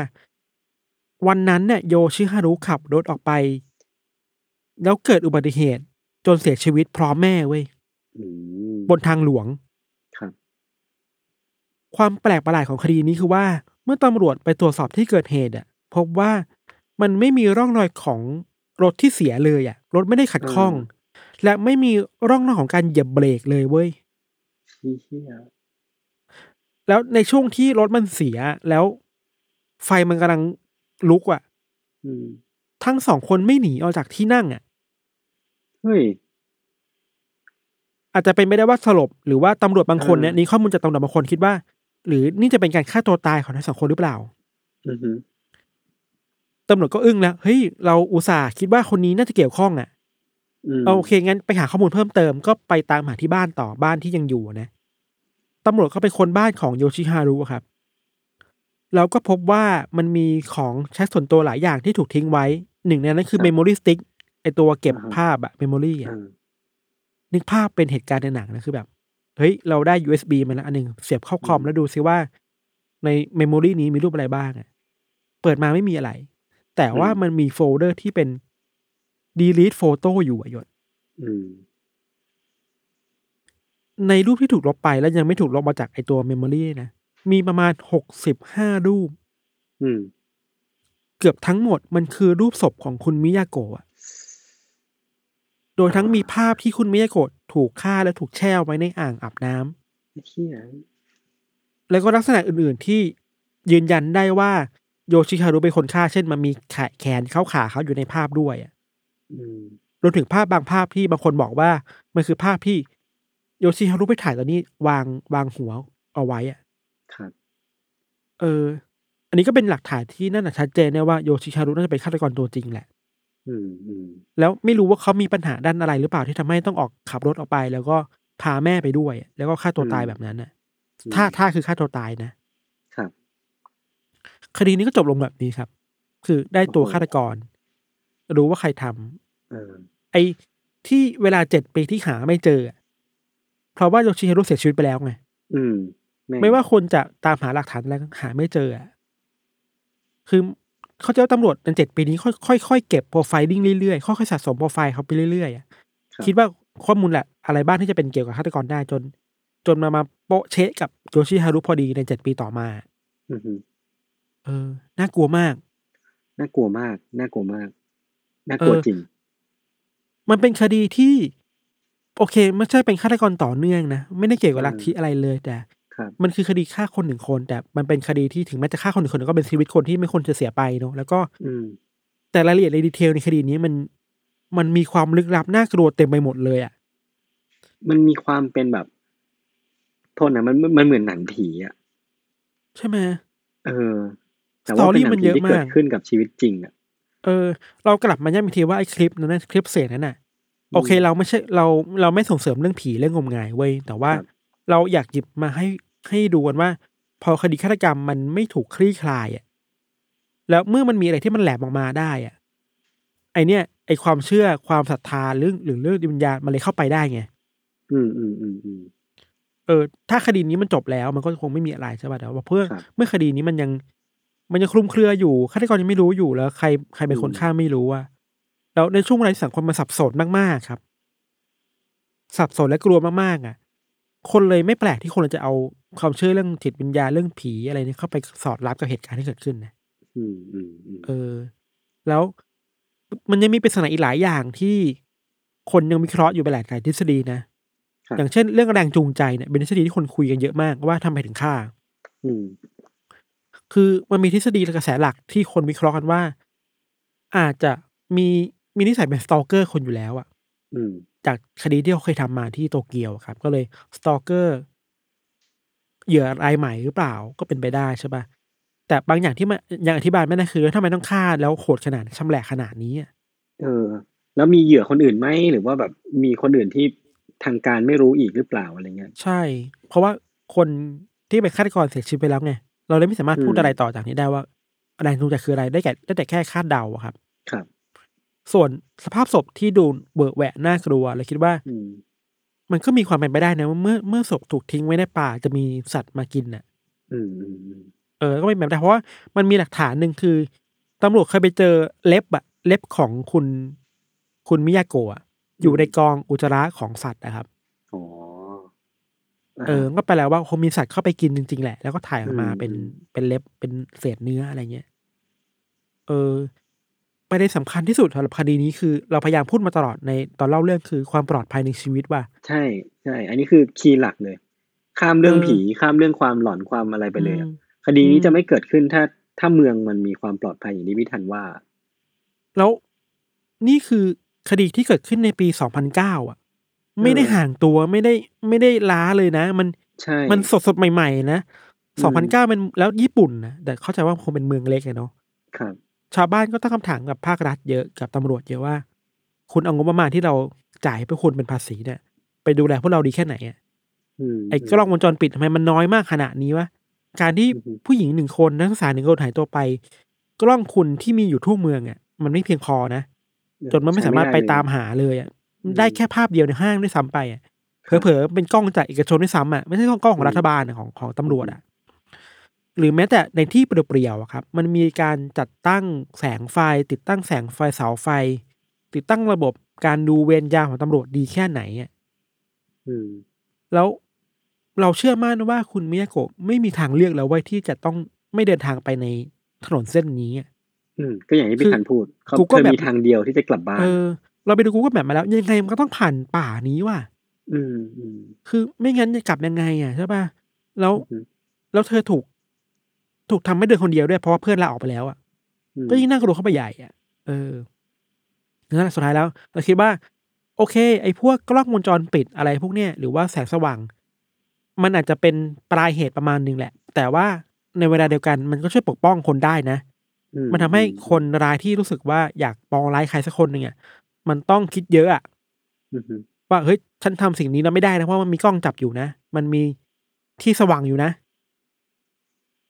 วันนั้นเนี่ยโยชิฮารุขับรถออกไป แล้วเกิดอุบัติเหตุ จนเสียชีวิตพร้อมแม่เว้ยอืมบนทางหลวงครับ ความแปลกประหลาดของคดีนี้คือว่า เมื่อตำรวจไปตรวจสอบที่เกิดเหตุอะ พบว่ามันไม่มีร่องรอยของรถที่เสียเลยอะ รถไม่ได้ขัดข้อง และไม่มีร่องรอยของการเหยียบเบรกเลยเว้ยชี้เชี่ยแล้วในช่วงที่รถมันเสียแล้ว ไฟมันกำลังลุกอะอืมทั้งสองคนไม่หนีออกจากที่นั่งอะเฮ้ยอาจจะเป็นไม่ได้ว่าสลบหรือว่าตำรวจบางคนเนี่ยอ่านี่นี่ข้อมูลจากตำรวจบางคนคิดว่า หรือนี่จะเป็นการฆ่าตัวตายของทั้งสองคนหรือเปล่า อือฮึ ตำรวจก็อึ้งแล้วเฮ้ยเราอุตส่าห์คิดว่าคนนี้น่าจะเกี่ยวข้องอะมเอาโอเคงั้นไปหาข้อมูลเพิ่มเติมก็ไปตามหาที่บ้านต่อบ้านที่ยังอยู่นะตำรวจก็ไปค้นบ้านของโยชิฮารุครับแล้วก็พบว่ามันมีของใช้ส่วนตัวหลายอย่างที่ถูกทิ้งไว้ หนึ่งในนั้นคือ memory stick ไอตัวเก็บภาพอะ memory อะอ่านึกภาพเป็นเหตุการณ์ในหนังนะคือแบบ เฮ้ย เราได้ USB มาแล้วอันหนึ่งเสียบเข้าคอมแล้วดูซิว่า ใน memory นี้มีรูปอะไรบ้างอะเปิดมาไม่มีอะไร แต่ว่ามันมีโฟลเดอร์ที่เป็น delete photo อยู่อะยศอืมในรูปที่ถูกลบไปแล้วยังไม่ถูกลบมาจากไอตัว memory นะ มีประมาณหกสิบห้ารูปอืมเกือบทั้งหมดมันคือรูปศพของคุณมิยาโกะอะโดยทั้งมีภาพที่คุณมิยาโกะถูกฆ่าและถูกแช่ไว้ในอ่างอาบน้ำเฮียแล้วก็ลักษณะอื่นๆที่ยืนยันได้ว่า โยชิฮารุเป็นคนฆ่าเช่นมันมีแขแขนเขาขาเขาอยู่ในภาพด้วยอะอืมรวมถึงภาพบางภาพที่บางคนบอกว่า มันคือภาพที่โยชิฮารุไปถ่ายตอนนี้ วางวางหัวเอาไว้อะครับเออ อันนี้ก็เป็นหลักฐานที่นั่นนะชัดเจนได้ว่าโยชิฮารุน่าจะเป็นฆาตกรตัวจริงแหละอืมอืมแล้วไม่รู้ว่าเขามีปัญหาด้านอะไรหรือเปล่าที่ทำให้ต้องออกขับรถออกไป แล้วก็พาแม่ไปด้วย แล้วก็ฆ่าตัวตายแบบนั้นน่ะ ถ้าถ้าคือฆ่าตัวตายนะครับ คดีนี้ก็จบลงแบบนี้ครับ คือได้ตัวฆาตกร รู้ว่าใครทำเออไอ้ที่เวลาเจ็ดปีที่หาไม่เจออะเพราะว่าโยชิฮารุเสียชีวิตไปแล้วไงอืมแงไม่ว่าคนจะตามหาหลักฐานอะไรก็หาไม่เจออะคือเขาเจ้าตำรวจในเจ็ดปีนี้ค่อยๆค่อยๆเก็บโปรไฟลิ่งเรื่อยๆ ค่อยๆสะสมโปรไฟล์เขาไปเรื่อยๆอะรับคิดว่าข้อมูลแหละ อะไรบ้างที่จะเป็นเกี่ยวกับฆาตกรได้จน จนมามาโปะเชะกับโยชิฮารุพอดีในเจ็ดปีต่อมาอือฮึ เออ น่ากลัวมาก น่ากลัวมาก น่ากลัวมาก น่ากลัวเออ จริง มันเป็นคดีที่ โอเค ไม่ใช่เป็นฆาตกรต่อเนื่องนะ ไม่ได้เกี่ยวกับลัทธิอะไรเลย แต่ ครับ มันคือคดีฆ่าคนหนึ่งคน แต่มันเป็นคดีที่ถึงแม้จะฆ่าคนหนึ่งคนก็เป็นชีวิตคนที่ไม่ควรจะเสียไปเนอะแล้วก็อืม แต่รายละเอียดในดีเทลในคดีนี้มันมันมีความลึกลับน่ากลัวเต็มไปหมดเลยอะมันมีความเป็นแบบโทษนะมันมันเหมือนหนังผีอะ ใช่ไหมเออ แต่ว่าเป็นหนัง Story มันผีเยอะที่เกิดมากขึ้นกับชีวิตจริงอะเออ เรากลับมาย้ำอีกทีว่าไอ้คลิปนั้นนะคลิปเสียงนั้นน่ะ โอเค เราไม่ใช่เราเราไม่ส่งเสริมเรื่องผีเรื่องงมงายเว้ยแต่ว่าครับเราอยากหยิบมาให้ให้ดูกันว่า พอคดีฆาตกรรมมันไม่ถูกคลี่คลายอะแล้วเมื่อมันมีอะไรที่มันแหลมออกมาได้อะไอเนี้ยไอความเชื่อความศรัทธาเรื่องหรือเรื่องวิญญาณมันเลยเข้าไปได้ไง อืมอืมอืมอืมเออ ถ้าคดีนี้มันจบแล้วมันก็คงไม่มีอะไรใช่ป่ะแต่ว่าเพื่อครับเมื่อคดีนี้มันยัง มันยังคลุมเครืออยู่ฆาตกรยังไม่รู้อยู่แล้ว ใครใครเป็นคนอืมฆ่าไม่รู้ว่าแล้วในช่วงเวลาที่สังคมมันสับสนมากๆครับ สับสนและกลัวมากๆอะ คนเลยไม่แปลกที่คนจะเอาความเชื่อเรื่องจิตวิญญาณเรื่องผีอะไรเนี่ยเข้าไปสอดรับกับเหตุการณ์ที่เกิดขึ้นนะอืมอืมอืมเออ แล้วมันยังมีปริศนาอีกหลายอย่างที่คนยังวิเคราะห์อยู่ไปหลายหลายทฤษฎีนะครับอย่างเช่น เรื่องแรงจูงใจเนี่ยเป็นทฤษฎีที่คนคุยกันเยอะมากว่าทำไมถึงฆ่าอืม คือมันมีทฤษฎีและกระแสหลักที่คนวิเคราะห์กันว่า อาจจะมีมีนิสัยเป็นสตอเกอร์คนอยู่แล้วอะอืมจากคดีที่เขาเคยทำมาที่โตเกียวครับ ก็เลยสตอเกอร์เหยื่อรายใหม่หรือเปล่าก็เป็นไปได้ใช่ปะแต่บางอย่างที่มันยังอธิบายไม่ได้คือทำไมต้องฆ่าแล้วโหดขนาดชำแหละขนาดนี้อะเออ แล้วมีเหยื่อคนอื่นไหมหรือว่าแบบมีคนอื่นที่ทางการไม่รู้อีกหรือเปล่าอะไรเงี้ยใช่ เพราะว่าคนที่เป็นฆาตกรเสียชีวิตไปแล้วไง เราเลยไม่สามารถพูดอืมอะไรต่อจากนี้ได้ว่าแรงจูงใจคืออะไรได้แก่ได้แต่แค่คาดเดาอะครับ ครับ ส่วนสภาพศพที่ดูเบิกแหวะน่ากลัวเลยคิดว่าอืมมันก็มีความเป็นไปได้นะว่าเมื่อเมื่อศพถูกทิ้งไว้ในป่าจะมีสัตว์มากินน่ะอืมอืมอืมเออ ก็เป็นแบบได้เพราะว่ามันมีหลักฐานหนึ่งคือตำรวจเคยไปเจอเล็บอะเล็บของคุณ คุณมิยาโกะอะอยู่ในกองอุจจาระของสัตว์นะครับอ๋อ เออ ก็แปลแล้วว่าคงมีสัตว์เข้าไปกินจริง ๆ แหละ แล้วก็ถ่ายออกมาอืมเป็นอืมเป็นเล็บเป็นเศษเนื้ออะไรเงี้ย เออประเด็นสำคัญที่สุดสำหรับคดีนี้คือ เราพยายามพูดมาตลอดในตอนเล่าเรื่องคือความปลอดภัยในชีวิตว่า ใช่ใช่อันนี้คือคีย์หลักเลย ข้ามเรื่องเออผีข้ามเรื่องความหลอนความอะไรไปเลยอะอืมคดีนี้อืมจะไม่เกิดขึ้นถ้าถ้าเมืองมันมีความปลอดภัยอย่างที่พี่ทันว่า แล้วนี่คือคดีที่เกิดขึ้นในปี 2009 อะ ไม่ได้เออห่างตัวไม่ได้ไม่ได้ล้าเลยนะ มันใช่มันสดสดๆใหม่ ๆ นะอืม2009มันแล้วญี่ปุ่นนะแต่เข้าใจว่าคงเป็นเมืองเล็กอะเนาะครับชาวบ้านก็ตั้งคำถามกับภาครัฐเยอะกับตำรวจเยอะว่า คุณเอางบประมาณที่เราจ่ายให้พวกคุณเป็นภาษีเนี่ย ไปดูแลพวกเราดีแค่ไหนอะมไอ้กล้องวงจรปิดทำไมมันน้อยมากขนาดนี้วะการที่อือฮึผู้หญิงหนึ่งคนนักศึกษาหนึ่งคนหายตัวไป กล้องคุณที่มีอยู่ทั่วเมืองอะ มันไม่เพียงพอนะจนมันไม่สามารถไปตามหาเลยอะอืม ได้แค่ภาพเดียวในห้างด้วยซ้ำไปอะเผลอๆเป็นกล้องจากเอกชนด้วยซ้ำอะไม่ใช่กล้องของรัฐบาลอะของของตำรวจอะหรือแม้แต่ในที่เปลี่ยวๆอะครับมันมีการจัดตั้งแสงไฟ ติดตั้งแสงไฟเสาไฟ ติดตั้งระบบการดูเวรยามของตำรวจดีแค่ไหนอะอืมแล้วเราเชื่อมั่นว่าคุณมิยาโกะไม่มีทางเลือกแล้วเว้ยที่จะต้องไม่เดินทางไปในถนนเส้นนี้อะอืมก็อย่างที่พี่ทันพูดเขากูก็เคยแบบมีทางเดียวที่จะกลับบ้าน เออเราไปดูกูก็แบบมาแล้ว ยังไงมันก็ต้องผ่านป่านี้ว่ะอืมอืมคือไม่งั้นจะกลับยังไงอะใช่ป่ะแล้วอือฮึแล้วเธอถูก ถูกทำให้เดินคนเดียวด้วยเพราะว่าเพื่อนลาออกไปแล้วอะอืมก็ยิ่งน่ากลัวเข้าไปใหญ่อะเออนั่นแหละสุดท้ายแล้วเราคิดว่า โอเค ไอ้พวกกล้องวงจรปิดอะไรพวกเนี้ยหรือว่าแสงสว่าง มันอาจจะเป็นปลายเหตุประมาณหนึ่งแหละ แต่ว่าในเวลาเดียวกันมันก็ช่วยปกป้องคนได้นะอืมันทำให้คนรายที่รู้สึกว่าอยากปองร้ายใครสักคนหนึ่งอะ มันต้องคิดเยอะอะอืมอืมว่าเฮ้ยฉันทำสิ่งนี้แล้วไม่ได้นะเพราะมันมีกล้องจับอยู่นะ มันมีที่สว่างอยู่นะ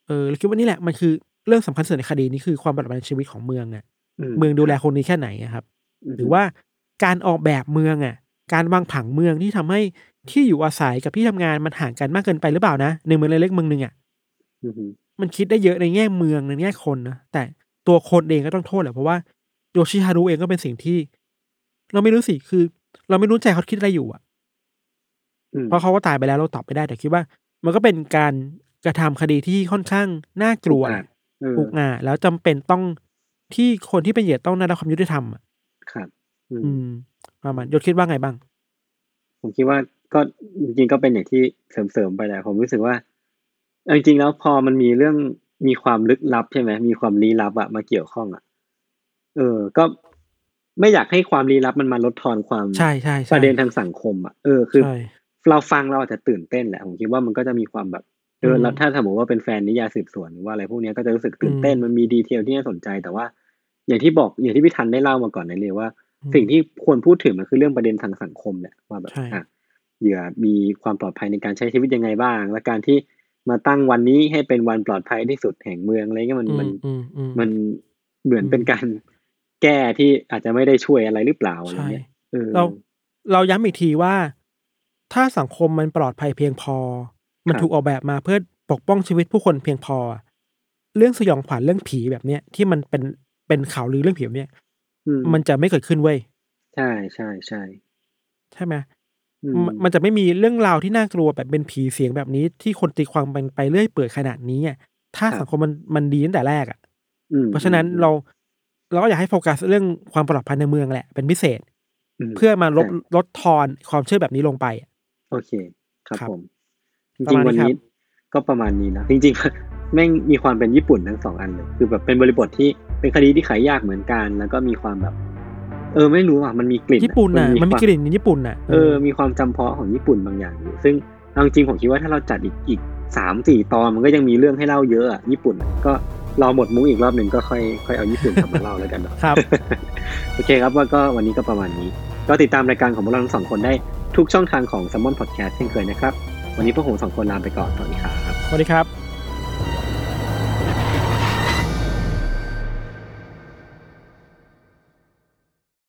เออเราคิดว่านี่แหละมันคือเรื่องสำคัญสุดในคดีนี้คือความปลอดภัยในชีวิตของเมืองอะ เมืองดูแลคนนี้แค่ไหนอะครับ หรือว่าการออกแบบเมืองอะ การวางผังเมืองที่ทำให้ที่อยู่อาศัยกับที่ทำงานมันห่างกันมากเกินไปหรือเปล่านะในเมืองเล็กๆเมืองหนึ่งอะอืมอืมมันคิดได้เยอะในแง่เมืองในแง่คนนะแต่ตัวคนเองก็ต้องโทษแหละเพราะว่าโยชิฮารุเองก็เป็นสิ่งที่ เราไม่รู้สิคือ เราไม่รู้ใจเขาคิดอะไรอยู่อะอืมเพราะเขาก็ตายไปแล้วเราตอบไม่ได้แต่คิดว่า มันก็เป็นการกระทำคดีที่ค่อนข้างน่ากลัวอะเอออุกอาจแล้วจำเป็นต้องที่คนที่เป็นเหยื่อต้องได้รับความยุติธรรมอะครับอืมอืมประมาณยศคิดว่าไงบ้าง ผมคิดว่าก็จริงๆก็เป็นอย่างที่เสริมๆไปแหละผมรู้สึกว่าเอาจริงๆแล้วพอมันมีเรื่องมีความลึกลับใช่ไหมมีความลี้ลับอะมาเกี่ยวข้องอะเออ ก็ ไม่อยากให้ความลี้ลับมันมาลดทอนความใช่ใช่ใช่ประเด็นทางสังคมอะเออคือใช่เราฟังเราอาจจะตื่นเต้นแหละผมคิดว่ามันก็จะมีความแบบเอออืมแล้วถ้าสมมติว่าเป็นแฟนนิยายสืบสวนหรือว่าอะไรพวกเนี้ยก็จะรู้สึกตื่นเต้นอืมมันมีดีเทลที่น่าสนใจ แต่ว่า อย่างที่บอกอย่างที่พี่ทันได้เล่ามาก่อนในเลยว่าอืมสิ่งที่ควรพูดถึงมันคือเรื่องประเด็นทางสังคมเนี่ยว่าแบบใช่อะเหยื่อมีความปลอดภัยในการใช้ชีวิตยังไงบ้าง และการที่มาตั้งวันนี้ให้เป็นวันปลอดภัยที่สุดแห่งเมืองอะไรเงี้ยมันอืมันมอืมอืมมันเหมือนอืมเป็นการ แก้ที่อาจจะไม่ได้ช่วยอะไรหรือเปล่าอะไรใช่เงี้ยเออเราเราย้ำอีกทีว่า ถ้าสังคมมันปลอดภัยเพียงพอ มันครับถูกออกแบบมาเพื่อปกป้องชีวิตผู้คนเพียงพอ เรื่องสยองขวัญเรื่องผีแบบเนี้ยที่มันเป็นเป็นข่าวลือเรื่องผีแบบเนี้ยอืมมันจะไม่เกิดขึ้นเว้ยใช่ใช่ใช่ใช่ไหมอืมมันมันจะไม่มีเรื่องราวที่น่ากลัวแบบเป็นผีเสียงแบบนี้ ที่คนตีความเป็นไปเรื่อยเปื่อยขนาดนี้อะถ้าสังคมมันมันดีตั้งแต่แรกอะอืมเพราะฉะนั้นเรา เราก็อยากให้โฟกัสเรื่องความปลอดภัยในเมืองแหละเป็นพิเศษมเพื่อมาลดใช่ลดทอนความเชื่อแบบนี้ลงไปอะโอเค ครับครับผมจประริงมาณๆวันนี้นี้ครับก็ประมาณนี้นะจริงๆแม่งมีความเป็นญี่ปุ่นทั้งสองอันเลยคือแบบเป็นบริบทที่เป็นคดีที่ขายยากเหมือนกัน แล้วก็มีความแบบ เออไม่รู้อะมันมีกลิ่นญี่ปุ่นน่ะมันมีควากลิ่นในญี่ปุ่นน่ะเออมีความจำเพาะของญี่ปุ่นบางอย่างอยู่ซึ่งเอาจริงๆผมคิดว่าถ้าเราจัดอีกอีกสามสี่ตอนมันก็ยังมีเรื่องให้เล่าเยอะอะญี่ปุ่นอะก็รอหมดมุ้งอีกรอบหนึ่งก็ค่อยค่อยเอาญี่ปุ่นกลับมาเล่าแล้วกันเนาะครับโอเคครับว่าก็วันนี้ก็ประมาณนี้ ก็ติดตามรายการของพวกเราทั้งสองคนได้ทุกช่องทางของ s ซ m มอนพอดแคสต์เช่นเคยนะครับ วันนี้พวกผมสองคนลาไปก่อนสวัสดีครับสวัสดีครับ